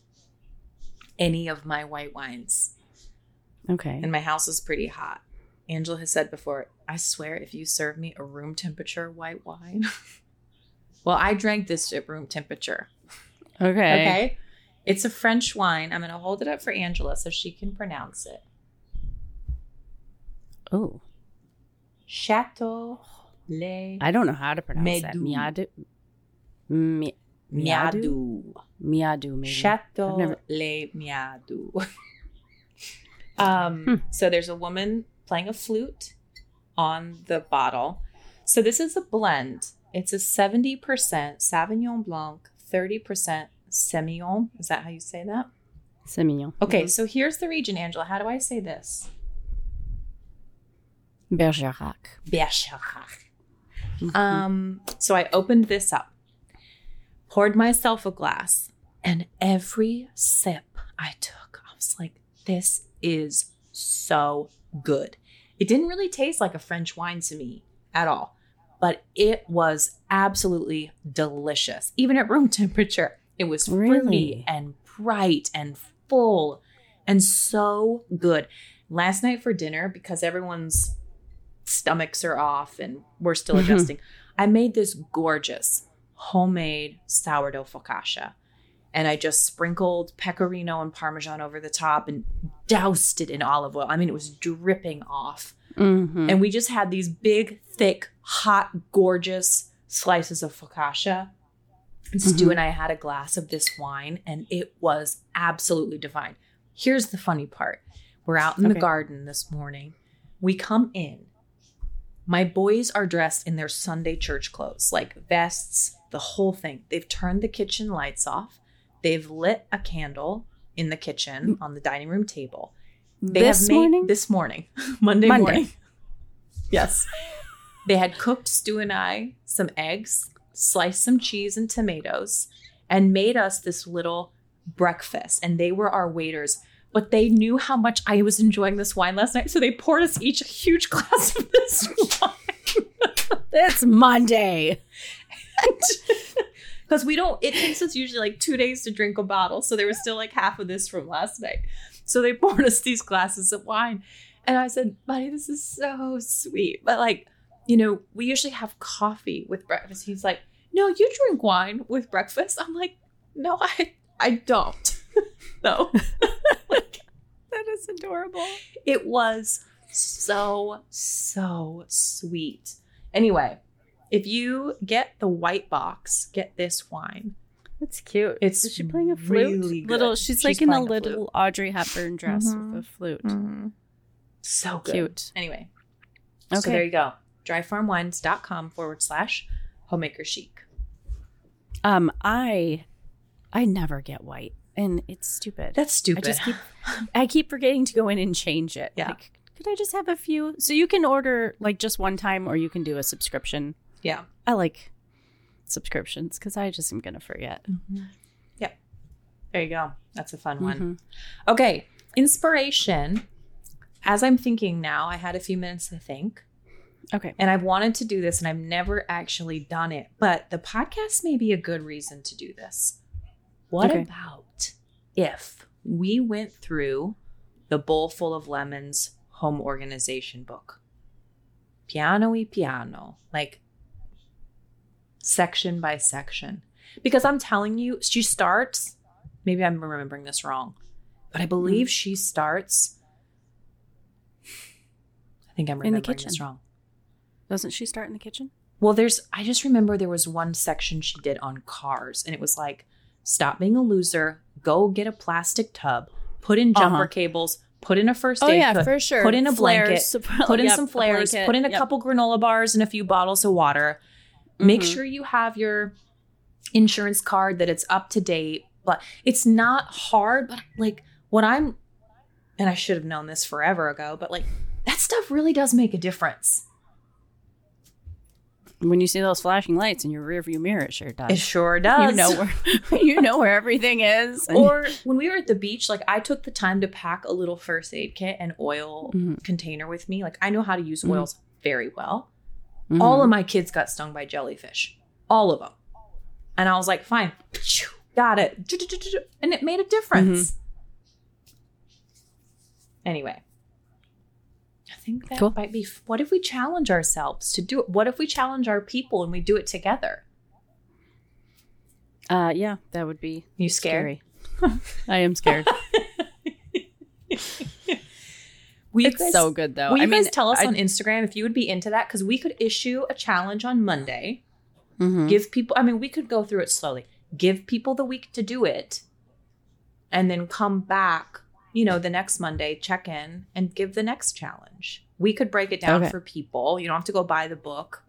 any of my white wines. Okay. And my house is pretty hot. Angela has said before, I swear if you serve me a room temperature white wine. well, I drank this at room temperature. Okay. Okay. It's a French wine. I'm going to hold it up for Angela so she can pronounce it. Oh, Chateau Le I don't know how to pronounce that. Medoux. Miadu. Mi- Miadu. Miadu. Miadu, maybe. Chateau never- Le Miadu. um, Hmm. So there's a woman playing a flute on the bottle. So this is a blend. It's a 70% Sauvignon Blanc, 30% Semillon. Is that how you say that? Semillon. Okay, so here's the region, Angela. How do I say this? Bergerac. Bergerac. Mhm. Um, so I opened this up, poured myself a glass, and every sip I took, I was like, this is so good. It didn't really taste like a French wine to me at all, but it was absolutely delicious. Even at room temperature, it was fruity Really? and bright and full and so good. last night for dinner, because everyone's stomachs are off and we're still adjusting, I made this gorgeous homemade sourdough focaccia. And I just sprinkled pecorino and parmesan over the top and doused it in olive oil. I mean, it was dripping off. Mhm. And we just had these big, thick, hot, gorgeous slices of focaccia. And Stu and I had a glass of this wine, and it was absolutely divine. Here's the funny part we're out in the garden this morning. We come in. My boys are dressed in their Sunday church clothes, like vests, the whole thing. They've turned the kitchen lights off. They've lit a candle in the kitchen mm. on the dining room table. They this have made morning. this morning, Monday, Monday. morning. Yes. They had cooked Stu and I some eggs, sliced some cheese and tomatoes, and made us this little breakfast. And they were our waiters. But they knew how much I was enjoying this wine last night. So they poured us each a huge glass of this wine. it's Monday. Because we don't, it takes us usually like two days to drink a bottle. So there was still like half of this from last night. So they poured us these glasses of wine. And I said, buddy, this is so sweet. But like, you know, we usually have coffee with breakfast. He's like, no, you drink wine with breakfast. I'm like, no, I, I don't. no. like, That is adorable. It was so, so sweet. Anyway, if you get the white box, get this wine. That's cute. It's is she playing a flute? really. Little. She's, She's like in a playing a flute. little Audrey Hepburn dress Mhm. with a flute. So good. Cute. Anyway, Okay. so there you go. Dryfarmwines.com forward slash homemaker chic. Um, I, I never get white, and it's stupid. That's stupid. I just keep, I keep forgetting to go in and change it. Yeah. Like, could I just have a few? So you can order like just one time, or you can do a subscription. Yeah. I like subscriptions because I just am gonna forget. Yeah, There you go. That's a fun one. Mhm. Okay. Inspiration. As I'm thinking now, I had a few minutes to think. Okay. And I've wanted to do this and I've never actually done it, but the podcast may be a good reason to do this. What Okay. about if we went through the Bowl Full of Lemons home organization book? Piano y piano, like section by section. Because I'm telling you, she starts, maybe I'm remembering this wrong, but I believe she starts. I think I'm In the remembering this kitchen. wrong. Doesn't she start in the kitchen? Well, there's, I just remember there was one section she did on cars, and it was like, stop being a loser, go get a plastic tub, put in jumper Uh-huh. cables, put in a first aid Oh aid yeah, kit, for sure. put in a Flares, blanket, put in Yep, some flares, put in a Yep. couple granola bars and a few bottles of water. Make Mhm. sure you have your insurance card that it's up to date. But it's not hard, but like what I'm and I should have known this forever ago, but like that stuff really does make a difference. When you see those flashing lights in your rearview mirror, it sure does. It sure does. You know where you know where everything is. or when we were at the beach, like I took the time to pack a little first aid kit and oil Mhm. container with me. Like I know how to use Mhm. oils very well. Mhm. All of my kids got stung by jellyfish. All of them. And I was like, fine, got it. And it made a difference. Anyway, I think that Cool. might be. What if we challenge ourselves to do it? What if we challenge our people and we do it together? uh, yeah, that would be You scared? scary. I am scared. Will you it's guys- so good though. Will you I mean, guys tell us I- on Instagram if you would be into that? Because we could issue a challenge on Monday. Mhm. Give people, I mean, we could go through it slowly. Give people the week to do it and then come back, you know, the next Monday, check in and give the next challenge. We could break it down Okay. for people. You don't have to go buy the book,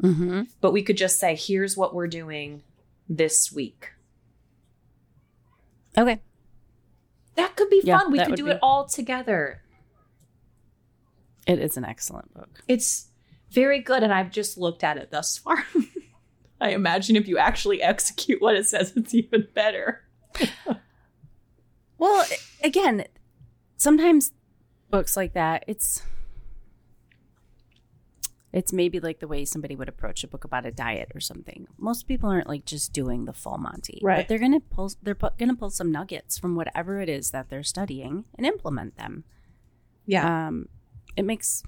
Mhm. but we could just say, here's what we're doing this week. Okay. That could be Yeah, fun. We could do be- it all together. It is an excellent book. It's very good. And I've just looked at it thus far. I imagine if you actually execute what it says, it's even better. Well, again, sometimes books like that, it's it's maybe like the way somebody would approach a book about a diet or something. Most people aren't like just doing the full Monty, Right. But they're gonna pull they're pu- gonna pull some nuggets from whatever it is that they're studying and implement them. Yeah. um, it makes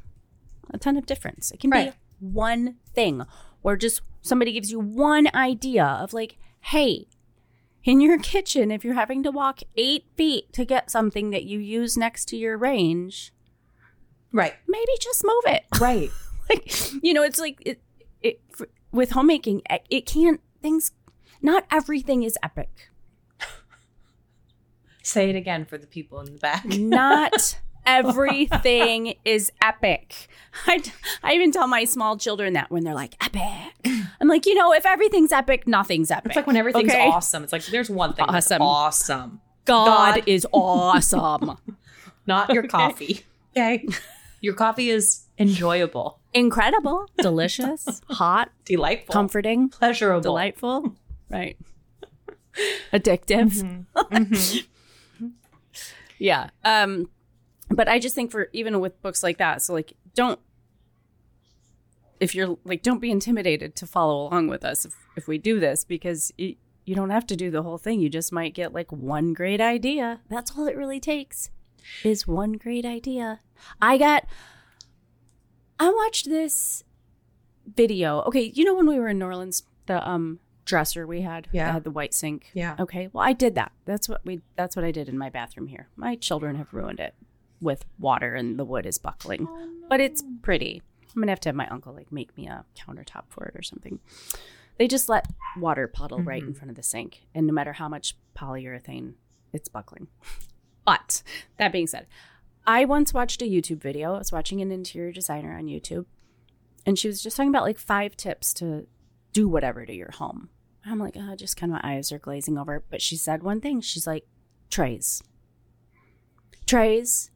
a ton of difference. It can Right. be one thing, or just somebody gives you one idea of like, hey, in your kitchen, if you're having to walk eight feet to get something that you use next to your range, right. maybe just move it. Right. like, you know, it's like it, it f- with homemaking, it can't things. Not everything is epic. Say it again for the people in the back. Not everything is epic. I, I even tell my small children that when they're like, epic. I'm like, you know, if everything's epic, nothing's epic. It's like when everything's Okay? awesome. It's like there's one thing that's Awesome. awesome. God, God. is awesome. Not your coffee. Okay. Your coffee is enjoyable, Incredible, delicious, hot, delightful, comforting, pleasurable. delightful. Right. Addictive. Mm-hmm. Yeah. Um but I just think for even with books like that, so like don't if you're like don't be intimidated to follow along with us if, if we do this because you, you don't have to do the whole thing. You just might get like one great idea. That's all it really takes is one great idea. I got I watched this video. Okay, you know when we were in New Orleans, the um dresser we had Yeah. had the white sink. Yeah. Okay. Well, I did that. That's what we. That's what I did in my bathroom here. My children have ruined it with water, and the wood is buckling. Oh, but it's pretty. I'm gonna have to have my uncle like make me a countertop for it or something. They just let water puddle right in mm-hmm. front of the sink, and no matter how much polyurethane, it's buckling. But that being said, I once watched a YouTube video. I was watching an interior designer on YouTube, and she was just talking about like five tips to do whatever to your home. I'm like, oh, just kind of my eyes are glazing over. But she said one thing. She's like, trays. Trays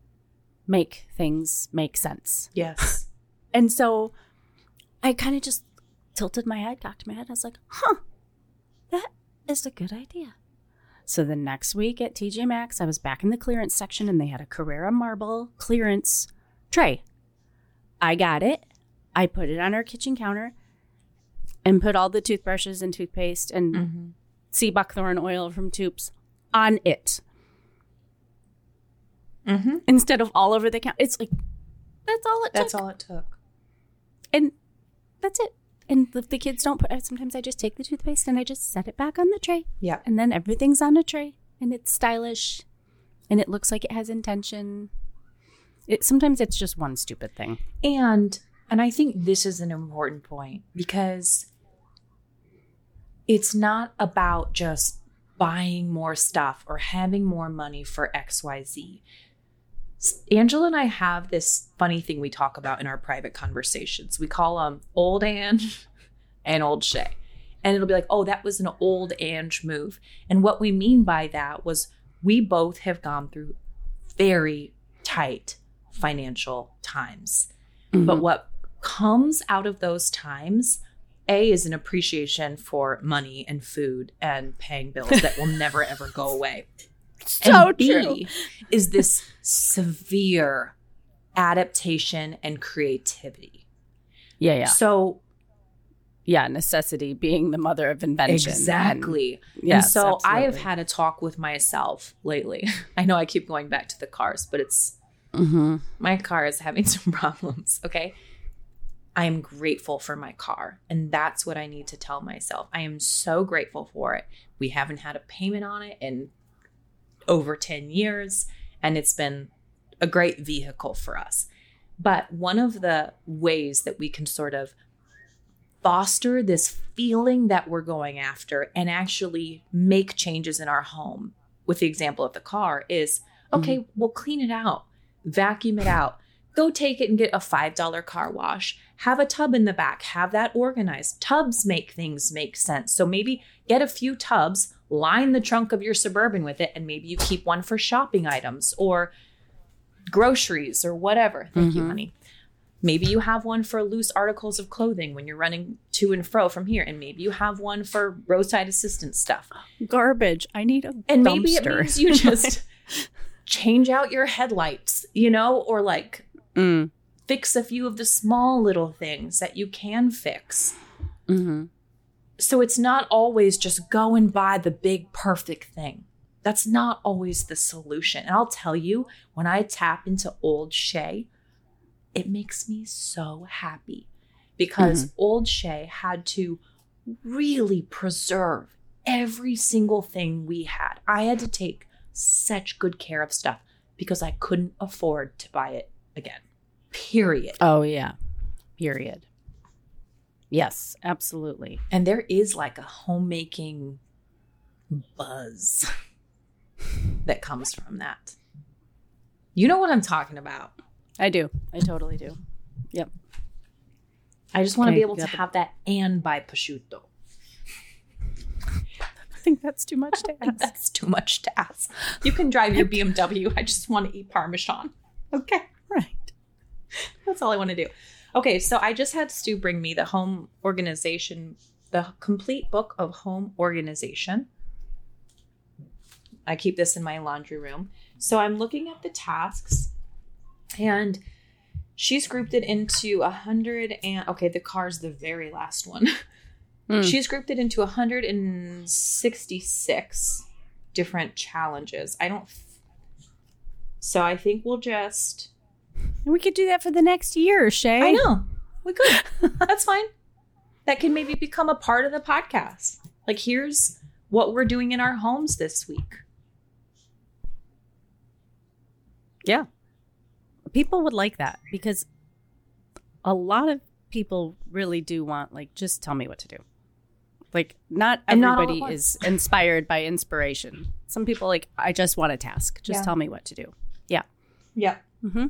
make things make sense. Yes. And so I kind of just tilted my head, cocked my head. I was like, huh, that is a good idea. So the next week at TJ Maxx, I was back in the clearance section and they had a Carrara marble clearance tray. I got it. I put it on our kitchen counter and put all the toothbrushes and toothpaste and Mm-hmm. sea buckthorn oil from tubes on it Mm-hmm. instead of all over the counter. It's like, that's all it That's took. all it took. and that's it. And if the kids don't put, sometimes I just take the toothpaste and I just set it back on the tray, Yeah. and then everything's on a tray, and it's stylish, and it looks like it has intention. It sometimes it's just one stupid thing. And and I think this is an important point because it's not about just buying more stuff or having more money for XYZ. Angela and I have this funny thing we talk about in our private conversations. We call them old Ange and old Shaye. And it'll be like, oh, that was an old Ange move. And what we mean by that was we both have gone through very tight financial times. Mm-hmm. But what comes out of those times, A, is an appreciation for money and food and paying bills that will never ever go away. So and B, true. is this severe adaptation and creativity. Yeah, yeah, So yeah. Necessity being the mother of invention. exactly. And, yes, and so I have had a talk with myself lately. I know I keep going back to the cars, but it's Mhm. my car is having some problems. Okay. I am grateful for my car. And that's what I need to tell myself. I am so grateful for it. We haven't had a payment on it in over 10 years, and it's been a great vehicle for us. But one of the ways that we can sort of foster this feeling that we're going after and actually make changes in our home, with the example of the car, is mm-hmm. okay, we'll clean it out vacuum it out. Go take it and get a $5 car wash. Have a tub in the back. Have that organized. Tubs make things make sense. So maybe get a few tubs, line the trunk of your Suburban with it, and maybe you keep one for shopping items or groceries or whatever. Thank you, Mhm. honey. Maybe you have one for loose articles of clothing when you're running to and fro from here. And maybe you have one for roadside assistance stuff. Garbage. I need a And maybe it means you just change out your headlights, you know, or like Mm. fix a few of the small little things that you can fix. hmm So it's not always just go and buy the big perfect thing. That's not always the solution. And I'll tell you, when I tap into Old Shaye, it makes me so happy because mm-hmm. Old Shaye had to really preserve every single thing we had. I had to take such good care of stuff because I couldn't afford to buy it again. Period. Oh yeah. Period. Yes, absolutely. And there is like a homemaking buzz that comes from that. You know what I'm talking about. I do. I totally do. Yep. I just want to Okay, be able to it. have that and buy prosciutto. I think that's too much to ask. that's too much to ask. You can drive your BMW. I just want to eat Parmesan. Okay. right. That's all I want to do. Okay, so I just had Stu bring me the home organization, the complete book of home organization. I keep this in my laundry room. So I'm looking at the tasks and she's grouped it into a hundred and okay, the car's the very last one. Hmm. She's grouped it into 166 different challenges. I don't so I think we'll just And we could do that for the next year, Shaye. I know. We could. That's fine. That can maybe become a part of the podcast. Like, here's what we're doing in our homes this week. Yeah. People would like that because a lot of people really do want like just tell me what to do. Like not And not everybody is inspired by inspiration. Some people like I just want a task. Just Yeah. tell me what to do. Yeah. Yeah. Mm-hmm.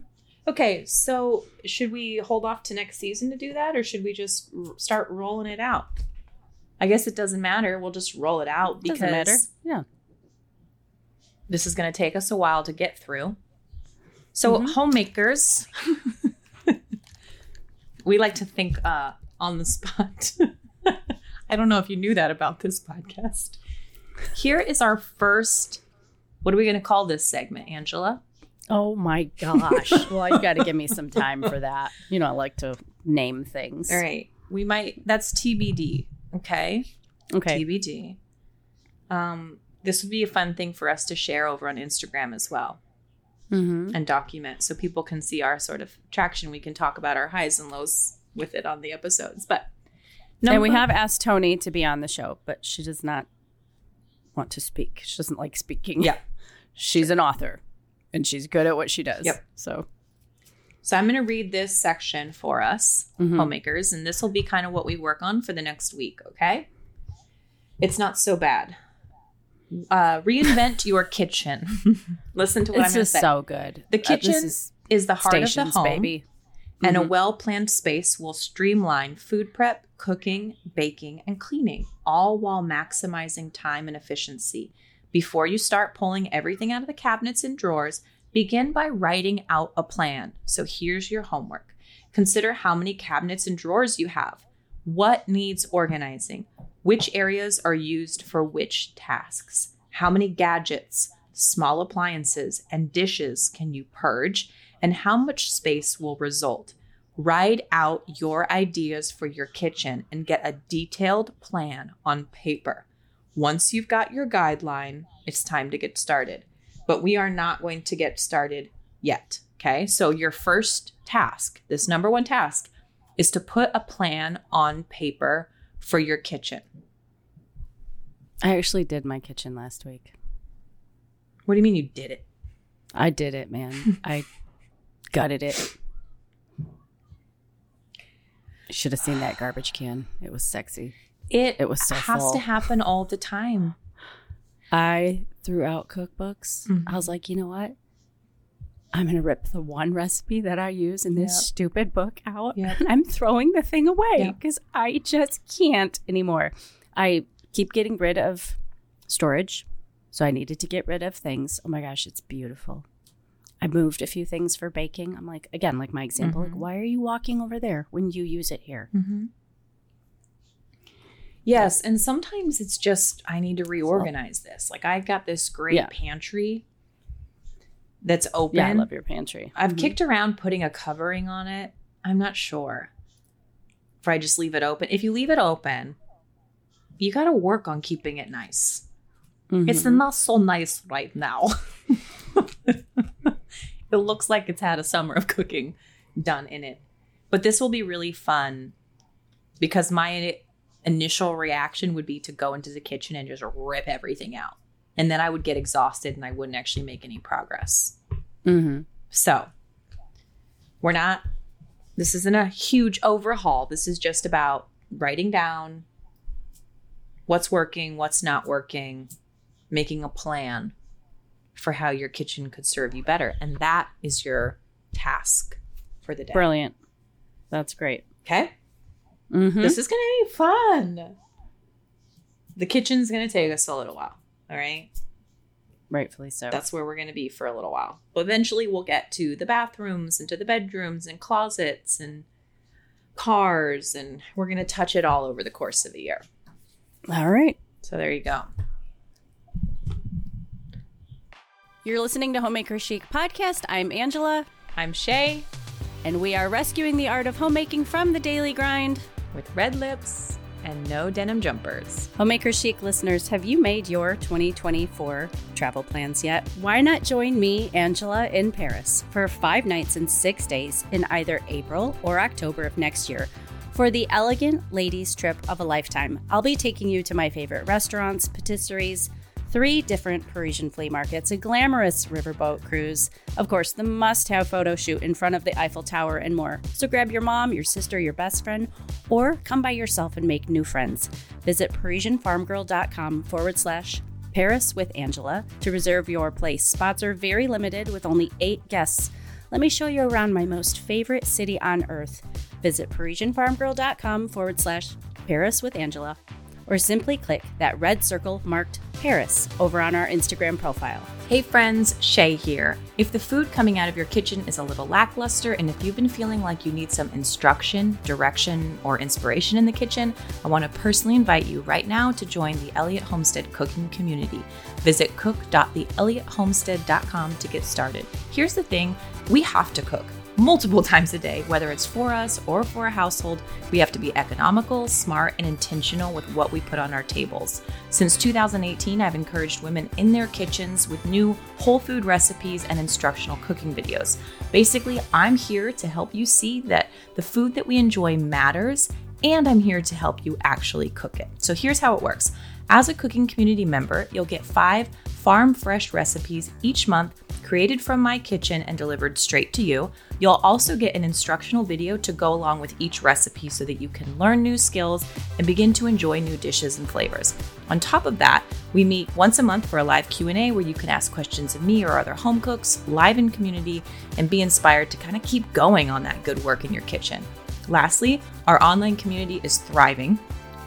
Okay. So, should we hold off to next season to do that, or should we just r- start rolling it out? I guess it doesn't matter. We'll just roll it out because Doesn't matter. Yeah. this is going to take us a while to get through. So, Mhm. homemakers, we like to think uh, on the spot. I don't know if you knew that about this podcast. Here is our first. What are we going to call this segment, Angela? Oh my gosh. well, you got to give me some time for that. You know, I like to name things. All right, we might. That's TBD. Okay, Okay. TBD. Um, this would be a fun thing for us to share over on Instagram as well. Mm-hmm. and document so people can see our sort of traction. We can talk about our highs and lows with it on the episodes. But And we have asked Toni to be on the show, but she does not want to speak. She doesn't like speaking. Yeah. She's an author and she's good at what she does. Yep. So, So I'm going to read this section for us, Mhm. homemakers, and this will be kind of what we work on for the next week. Okay. It's not so bad. Uh, reinvent your kitchen. Listen to what it's I'm going to say. so good. The Uh, kitchen this is is the heart stations, of the home. baby. and a Mhm. well planned space will streamline food prep, cooking, baking, and cleaning, all while maximizing time and efficiency. Before you start pulling everything out of the cabinets and drawers, begin by writing out a plan. So here's your homework consider how many cabinets and drawers you have. What needs organizing? Which areas are used for which tasks? How many gadgets, small appliances, and dishes can you purge? And how much space will result? Write out your ideas for your kitchen and get a detailed plan on paper. Once you've got your guideline, it's time to get started. But we are not going to get started yet. Okay. So, your first task, this number one task, is to put a plan on paper for your kitchen. I actually did my kitchen last week. What do you mean you did it? I did it, man. I gutted it. Should have seen that garbage can. It was sexy. It, It was so has full. to happen all the time. I threw out cookbooks. Mhm. I was like, you know what? I'm going to rip the one recipe that I use in this Yep. stupid book out. Yep. I'm throwing the thing away Yep. because I just can't anymore. I keep getting rid of storage. So I needed to get rid of things. Oh my gosh, it's beautiful. I moved a few things for baking. I'm like, again, like my example, Mhm. like, why are you walking over there when you use it here? Mm-hmm. Yes, and sometimes it's just I need to reorganize this. Like I've got this great Yeah. pantry that's open. Yeah, I love your pantry. I've Mhm. kicked around putting a covering on it. I'm not sure if I just leave it open. If you leave it open, you got to work on keeping it nice. It's Mhm. not so nice right now. it looks like it's had a summer of cooking done in it. But this will be really fun because my initial reaction would be to go into the kitchen and just rip everything out. And then I would get exhausted and I wouldn't actually make any progress. Mhm. So, we're not, this isn't a huge overhaul. This is just about writing down what's working, what's not working, making a plan for how your kitchen could serve you better. And that is your task for the day. Brilliant. That's great. Okay. Mhm. This is going to be fun. The kitchen's going to take us a little while. All right. Rightfully so. That's where we're going to be for a little while. But eventually we'll get to the bathrooms and to the bedrooms and closets and cars. And we're going to touch it all over the course of the year. All right. So there you go. You're listening to Homemaker Chic podcast. I'm Angela, I'm Shaye and we are rescuing the art of homemaking from the daily grind. With red lips and no denim jumpers. Homemaker Chic listeners, have you made your 2024 travel plans yet? Why not join me, Angela, in Paris for five nights and six days in either April or October of next year for the elegant ladies' trip of a lifetime? I'll be taking you to my favorite restaurants, patisseries, three different Parisian flea markets, a glamorous riverboat cruise, of course, the must have photo shoot in front of the Eiffel Tower, and more. So grab your mom, your sister, your best friend, or come by yourself and make new friends. Visit ParisienneFarmgirl.com forward slash Paris with Angela to reserve your place. Spots are very limited with only eight guests. Let me show you around my most favorite city on earth. Visit ParisienneFarmgirl.com forward slash Paris with Angela or simply click that red circle marked Paris over on our Instagram profile. Hey friends, Shaye here. If the food coming out of your kitchen is a little lackluster and if you've been feeling like you need some instruction, direction, or inspiration in the kitchen, I want to personally invite you right now to join the Elliott Homestead cooking community. Visit cook.theelliottHomestead.com to get started. Here's the thing we have to cook multiple times a day, whether it's for us or for a household. We have to be economical, smart, and intentional with what we put on our tables. Since 2018, I've encouraged women in their kitchens with new whole food recipes and instructional cooking videos. Basically, I'm here to help you see that the food that we enjoy matters, and I'm here to help you actually cook it. So here's how it works. As a cooking community member, you'll get five farm fresh recipes each month created from my kitchen and delivered straight to you. You'll also get an instructional video to go along with each recipe so that you can learn new skills and begin to enjoy new dishes and flavors. On top of that, we meet once a month for a live Q&A where you can ask questions of me or other home cooks live in community and be inspired to kind of keep going on that good work in your kitchen. Lastly, our online community is thriving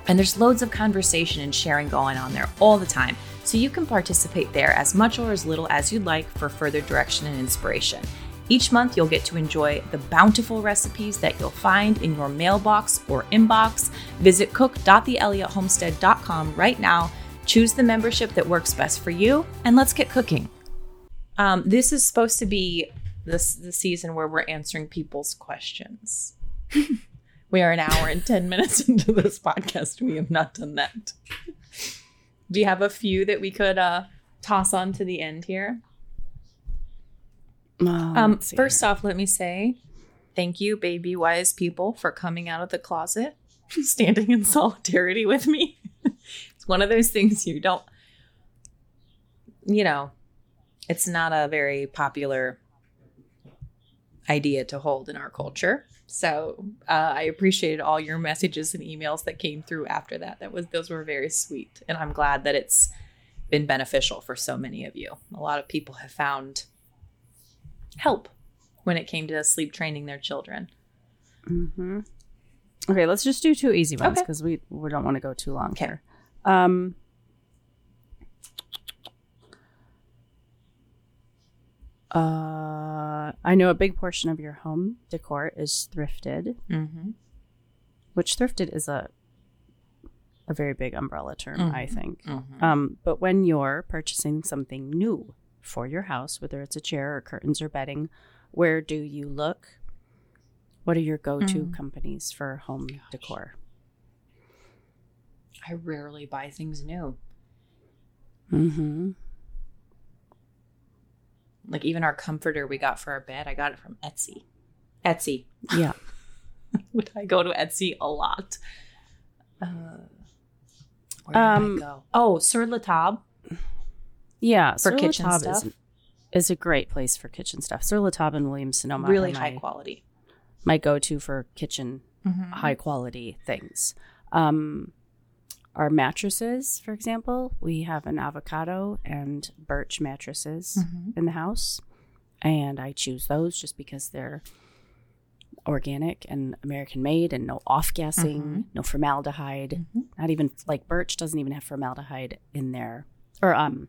and there's loads of conversation and sharing going on there all the time. So you can participate there as much or as little as you'd like for further direction and inspiration. Each month, you'll get to enjoy the bountiful recipes that you'll find in your mailbox or inbox. Visit cook.theelliottHomestead.com right now. Choose the membership that works best for you, and let's get cooking. Um, this is supposed to be this the season where we're answering people's questions. we are an hour and 10 minutes into this podcast. We have not done that. Do you have a few that we could uh, toss on to the end here? Um, first off, let me say thank you, baby wise people, for coming out of the closet, standing in solidarity with me. it's one of those things you don't, you know, it's not a very popular idea to hold in our culture. So uh, I appreciated all your messages and emails that came through after that. That was those were very sweet, and I'm glad that it's been beneficial for so many of you. A lot of people have found help when it came to sleep training their children. hmm Okay, let's just do two easy ones Okay. because we we don't want to go too long Okay. here. Um, uh, I know a big portion of your home decor is thrifted, Mm-hmm. which thrifted is a a very big umbrella term, I Mhm. think. Mm-hmm. Um, but when you're purchasing something new for your house, whether it's a chair or curtains or bedding, where do you look? What are your go-to Mm. companies for home decor? I rarely buy things new. Mm-hmm. Like even our comforter we got for our bed, I got it from Etsy. Etsy. Yeah. Would I go to Etsy a lot? Uh, where did Um, I go? Oh, Sur La Table. Yeah. For Sur kitchen stuff? Is, is a great place for kitchen stuff. Sur La Table and Williams Sonoma really high my, quality. my go-to for kitchen high quality things. Um, our mattresses, for example, we have an avocado and birch mattresses Mhm. in the house, and I choose those just because they're organic and American made and no off gassing, Mhm. no formaldehyde. Mhm. Not even like birch doesn't even have formaldehyde in there, or um,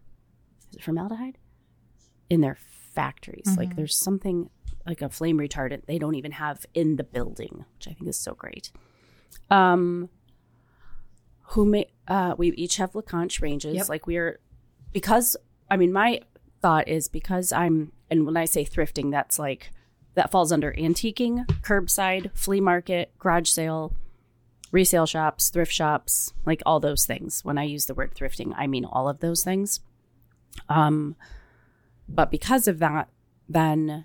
is it formaldehyde in their factories? Like Mhm. there's something like a flame retardant they don't even have in the building, which I think is so great. Um, who may uh, we each have Lacanche ranges. Yep. Like we're because I mean my thought is because I'm and when I say thrifting, that's like that falls under antiquing, curbside, flea market, garage sale, resale shops, thrift shops, like all those things. When I use the word thrifting, I mean all of those things. Um, but because of that, then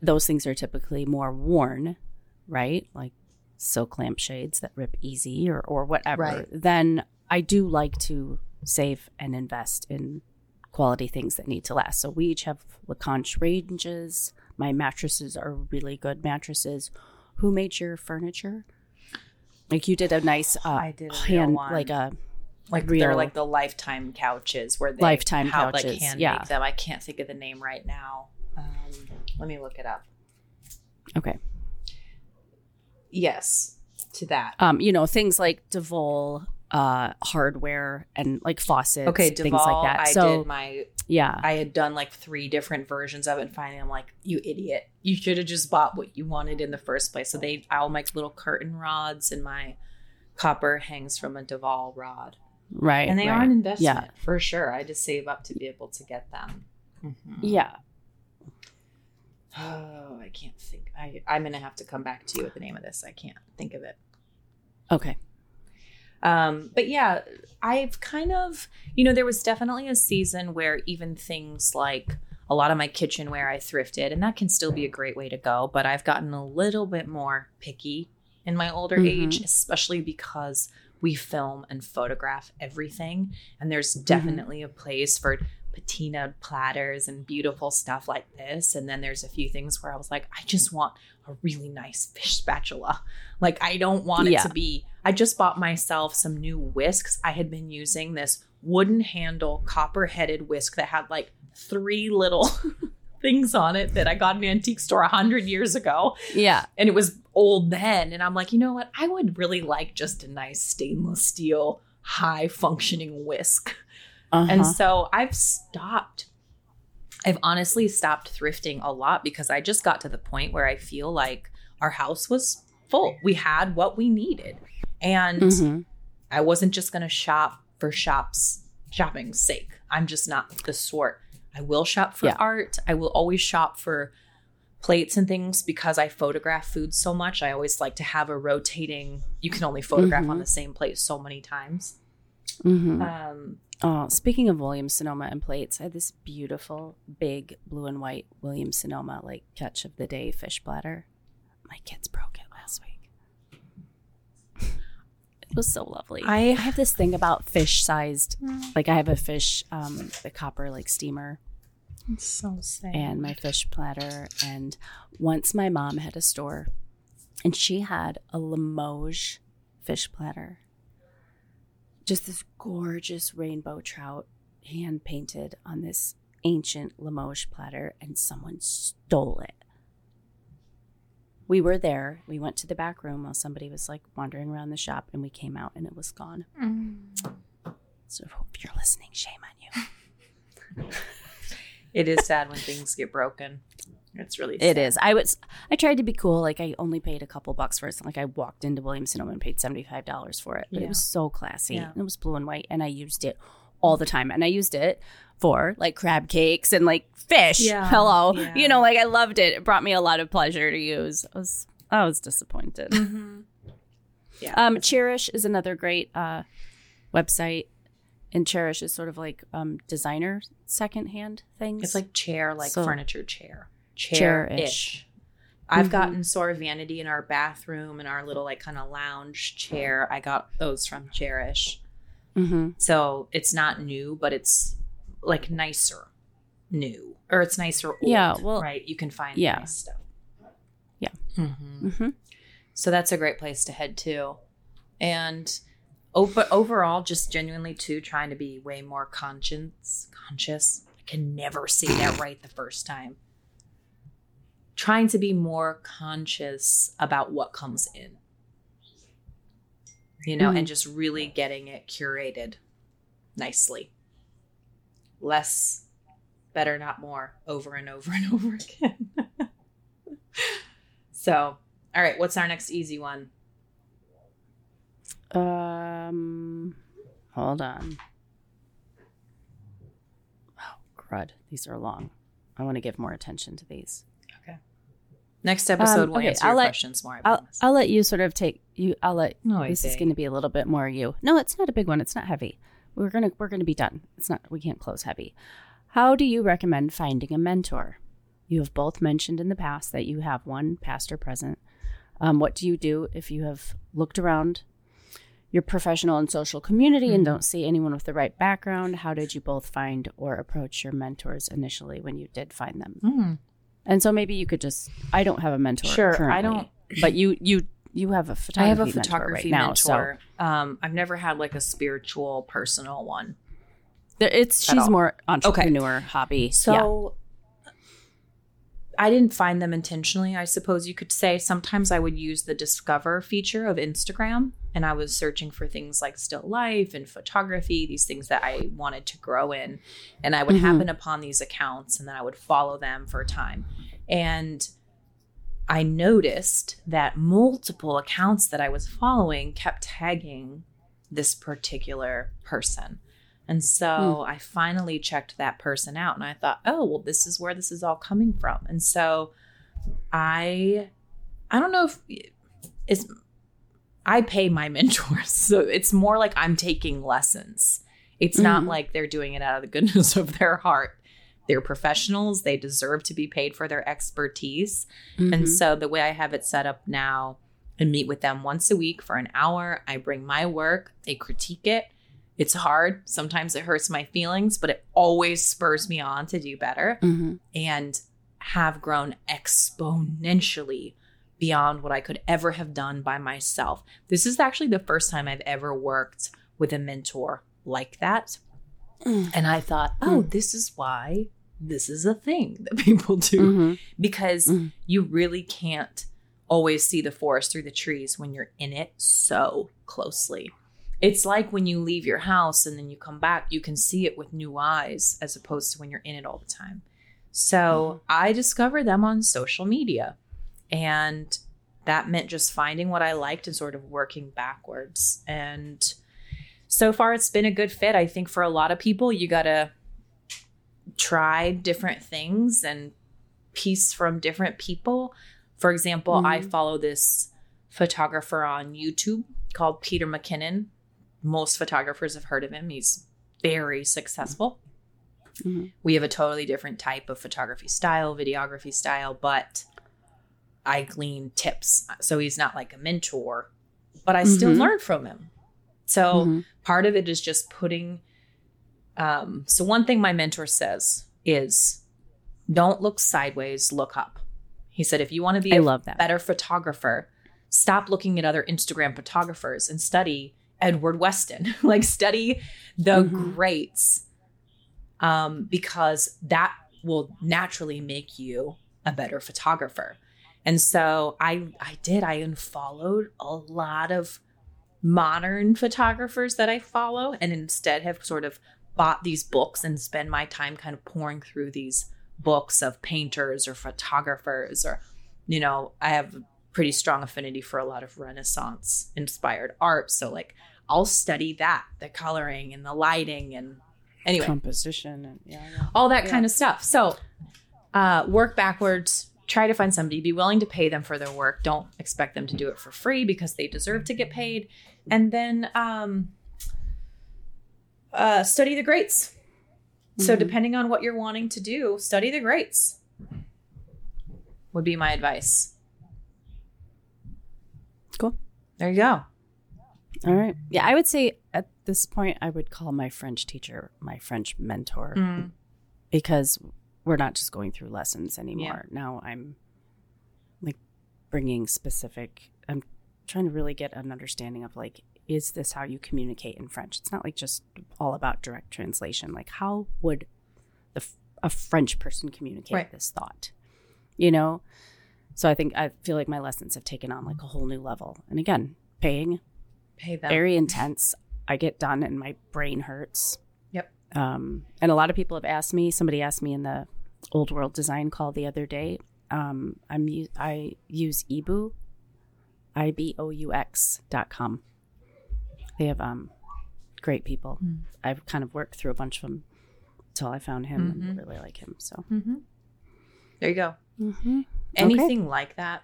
those things are typically more worn, right? Like silk lampshades that rip easy or, or whatever. Right. Then I do like to save and invest in quality things that need to last. So we each have Lacanche ranges. My mattresses are really good mattresses. Who made your furniture? Like you did a nice uh, I did a hand, like a Like Real- they're like the lifetime couches where they Lifetime how, like couches, hand yeah. make them. I can't think of the name right now. Um, let me look it up. okay. Yes, to that. Um, you know things like Devol uh, hardware and like faucets, Okay, things like that. I so did my. yeah, I had done like three different versions of it, and finally, I'm like, "You idiot! You should have just bought what you wanted in the first place." So they, all my little curtain rods and my copper hangs from a Devol rod, right. and they right. are an investment Yeah. for sure. I just save up to be able to get them. Mhm. Yeah. Oh, I can't think. I I'm gonna have to come back to you with the name of this. I can't think of it. Okay. Um, but yeah, I've kind of, you know, there was definitely a season where even things like a lot of my kitchenware I thrifted, and that can still be a great way to go. But I've gotten a little bit more picky in my older Mhm. age, especially because we film and photograph everything. And there's definitely a place for patinaed platters and beautiful stuff like this. And then there's a few things where I was like, I just want a really nice fish spatula. Like, I don't want it to be. I just bought myself some new whisks. I had been using this wooden handle, copper headed whisk that had like three little things on it that I got in an antique store a hundred years ago Yeah. and it was old then and i'm like you know what i would really like just a nice stainless steel high functioning whisk Uh-huh. and so i've stopped i've honestly stopped thrifting a lot because i just got to the point where i feel like our house was full we had what we needed and Mhm. I wasn't just going to shop for shops shopping's sake. I'm just not the sort. I will shop for Yeah. art. I will always shop for plates and things because I photograph food so much. I always like to have a rotating. You can only photograph on Mhm. the same plate so many times. Mhm. Um, Oh, speaking of Williams Sonoma and plates, I had this beautiful big blue and white Williams Sonoma like catch of the day fish platter. My kids broke it last week. It was so lovely. I- I have this thing about fish sized, like I have a fish, um, the copper like steamer it's so sad. and my fish platter. And once my mom had a store and she had a Limoges fish platter. Just this gorgeous rainbow trout hand painted on this ancient Limoges platter, and someone stole it. We were there. We went to the back room while somebody was like wandering around the shop, and we came out and it was gone. Mm. So if you're listening, shame on you. it is sad when things get broken. It's really It sad. is. I was. I tried to be cool. Like I only paid a couple bucks for it. It's like I walked into Williams Sonoma and paid seventy five dollars for it. But Yeah. it was so classy. Yeah. It was blue and white, and I used it all the time. And I used it for like crab cakes and like fish. Yeah. Hello. Yeah. You know, like I loved it. It brought me a lot of pleasure to use. I was. I was disappointed. Mhm. Yeah. Um, Chairish is another great uh, website and Chairish is sort of like um, designer secondhand things. It's like chair, like So- furniture chair. Chair-ish. Chair-ish. I've Mhm. gotten Sora Vanity in our bathroom and our little like kind of lounge chair. I got those from Chairish. hmm So it's not new, but it's like nicer new. Or it's nicer old. Yeah, well, right. You can find yeah. nice stuff. Yeah. hmm hmm So that's a great place to head to. And but overall, just genuinely too, trying to be way more conscious. Conscious. I can never say that right the first time. Trying to be more conscious about what comes in. You know, and just really getting it curated nicely. Less, better, not more, over and over and over again. so, all right, what's our next easy one? Um, hold on. Oh, crud! These are long. I want to give more attention to these. Next episode, Um, we'll okay, answer I'll your let- questions more. I'll. I'll let you sort of take you. I'll let no, I this is going to be a little bit more you. No, it's not a big one. It's not heavy. We're gonna we're gonna be done. It's not. We can't close heavy. How do you recommend finding a mentor? You have both mentioned in the past that you have one past or present. Um, what do you do if you have looked around your professional and social community and Mhm. don't see anyone with the right background? How did you both find or approach your mentors initially when you did find them? Mm. And so maybe you could just. I don't have a mentor. Sure, I don't- But you you you have a photography. I have a mentor photography right now, so- mentor. Um, I've never had like a spiritual, personal one. There, it's she's more entrepreneur hobby. yeah. So I didn't find them intentionally, I suppose you could say. Sometimes I would use the discover feature of Instagram and I was searching for things like still life and photography, these things that I wanted to grow in. And I would Mhm. happen upon these accounts and then I would follow them for a time. And I noticed that multiple accounts that I was following kept tagging this particular person. And so I finally checked that person out and I thought, oh, well, this is where this is all coming from. And so I I don't know if it's I pay my mentors. So it's more like I'm taking lessons. It's not Mhm. like they're doing it out of the goodness of their heart. They're professionals. They deserve to be paid for their expertise. And Mhm. so the way I have it set up now, I meet with them once a week for an hour. I bring my work, they critique it. It's hard. Sometimes it hurts my feelings, but it always spurs me on to do better Mhm. and have grown exponentially beyond what I could ever have done by myself. This is actually the first time I've ever worked with a mentor like that. Mm. And I thought, oh, Mm. this is why this is a thing that people do Mhm. because Mhm. you really can't always see the forest through the trees when you're in it so closely. It's like when you leave your house and then you come back, you can see it with new eyes as opposed to when you're in it all the time. So I discovered them on social media. And that meant just finding what I liked and sort of working backwards. And so far, it's been a good fit. I think for a lot of people, you got to try different things and piece from different people. For example, I Mhm. follow this photographer on YouTube called Peter McKinnon. Most photographers have heard of him. He's very successful. Mhm. We have a totally different type of photography style, videography style, but I glean tips. So he's not like a mentor, but I still Mhm. learn from him. So Mhm. part of it is just putting um so one thing my mentor says is don't look sideways look up he said if you want to be I a love that. better photographer stop looking at other instagram photographers and study edward weston. Like study the Mhm. greats um because that will naturally make you a better photographer. And so i i did. I unfollowed a lot of modern photographers that I follow and instead have sort of bought these books and spend my time kind of pouring through these books of painters or photographers or you know, I have pretty strong affinity for a lot of renaissance inspired art so like I'll study that, the coloring and the lighting and anyway, composition and yeah, yeah. all that Yeah. kind of stuff. So, uh, work backwards. Try to find somebody. Be willing to pay them for their work. Don't expect them to do it for free because they deserve to get paid. And then, um, uh, study the greats. So Mhm. depending on what you're wanting to do, study the greats. Would be my advice. Cool. There you go. All right. Yeah, I would say at this point, I would call my French teacher my French mentor Mm. because we're not just going through lessons anymore. Now I'm like bringing specific, I'm trying to really get an understanding of like, is this how you communicate in French? It's not like just all about direct translation. Like, how would the, a French person communicate Right. this thought? You know? So I think I feel like my lessons have taken on like a whole new level. And again, paying Pay them. very intense. I get done and my brain hurts. Yep. Um, and a lot of people have asked me. Somebody asked me in the old world design call the other day. Um, I'm I use Ebu, i b o u x dot com. They have um, great people. Mm. I've kind of worked through a bunch of them until I found him Mhm. and really like him. So hmm There you go. mm-hmm. Anything like that,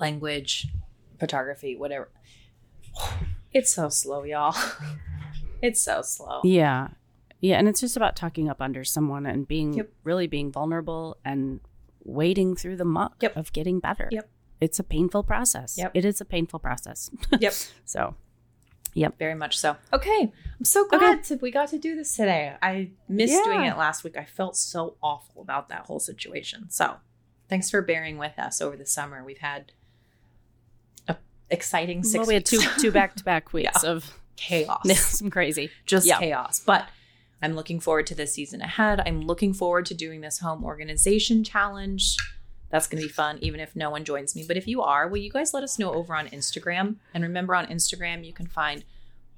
language, photography, whatever. It's so slow, y'all. it's so slow. Yeah. Yeah. And it's just about tucking up under someone and being Yep. really being vulnerable and wading through the muck Yep. of getting better. Yep. It's a painful process. Yep. It is a painful process. Yep. so, Yep. Very much so. Okay. I'm so glad to, we got to do this today. I missed Yeah. doing it last week. I felt so awful about that whole situation. So thanks for bearing with us over the summer. We've had a exciting six well, we had two two back to back weeks of chaos. some crazy. just Yeah. chaos. But I'm looking forward to this season ahead. I'm looking forward to doing this home organization challenge. That's going to be fun, even if no one joins me. But if you are, will you guys let us know over on Instagram? And remember, on Instagram, you can find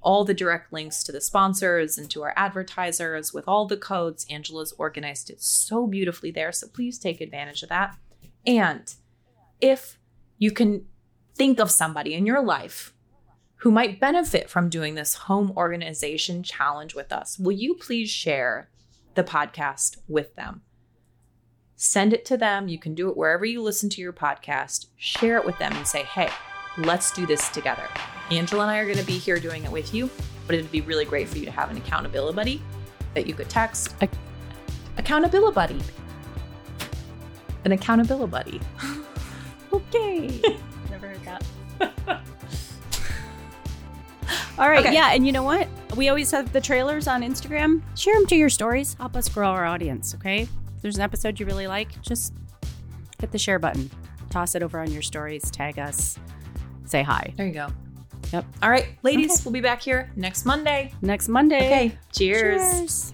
all the direct links to the sponsors and to our advertisers with all the codes. Angela's organized it so beautifully there. So please take advantage of that. And if you can think of somebody in your life who might benefit from doing this home organization challenge with us, will you please share the podcast with them? Send it to them. You can do it wherever you listen to your podcast. Share it with them and say, hey, let's do this together. Angela and I are going to be here doing it with you, but it'd be really great for you to have an accountability buddy that you could text. Ac- accountability buddy. An accountability buddy. Okay. Never heard that. All right. Okay. Yeah. And you know what? We always have the trailers on Instagram. Share them to your stories. Help us grow our audience. Okay. If there's an episode you really like, just hit the share button, toss it over on your stories, tag us, say hi. There you go. Yep. All right, ladies, Okay. we'll be back here next Monday. Next Monday. Okay. Cheers. Cheers.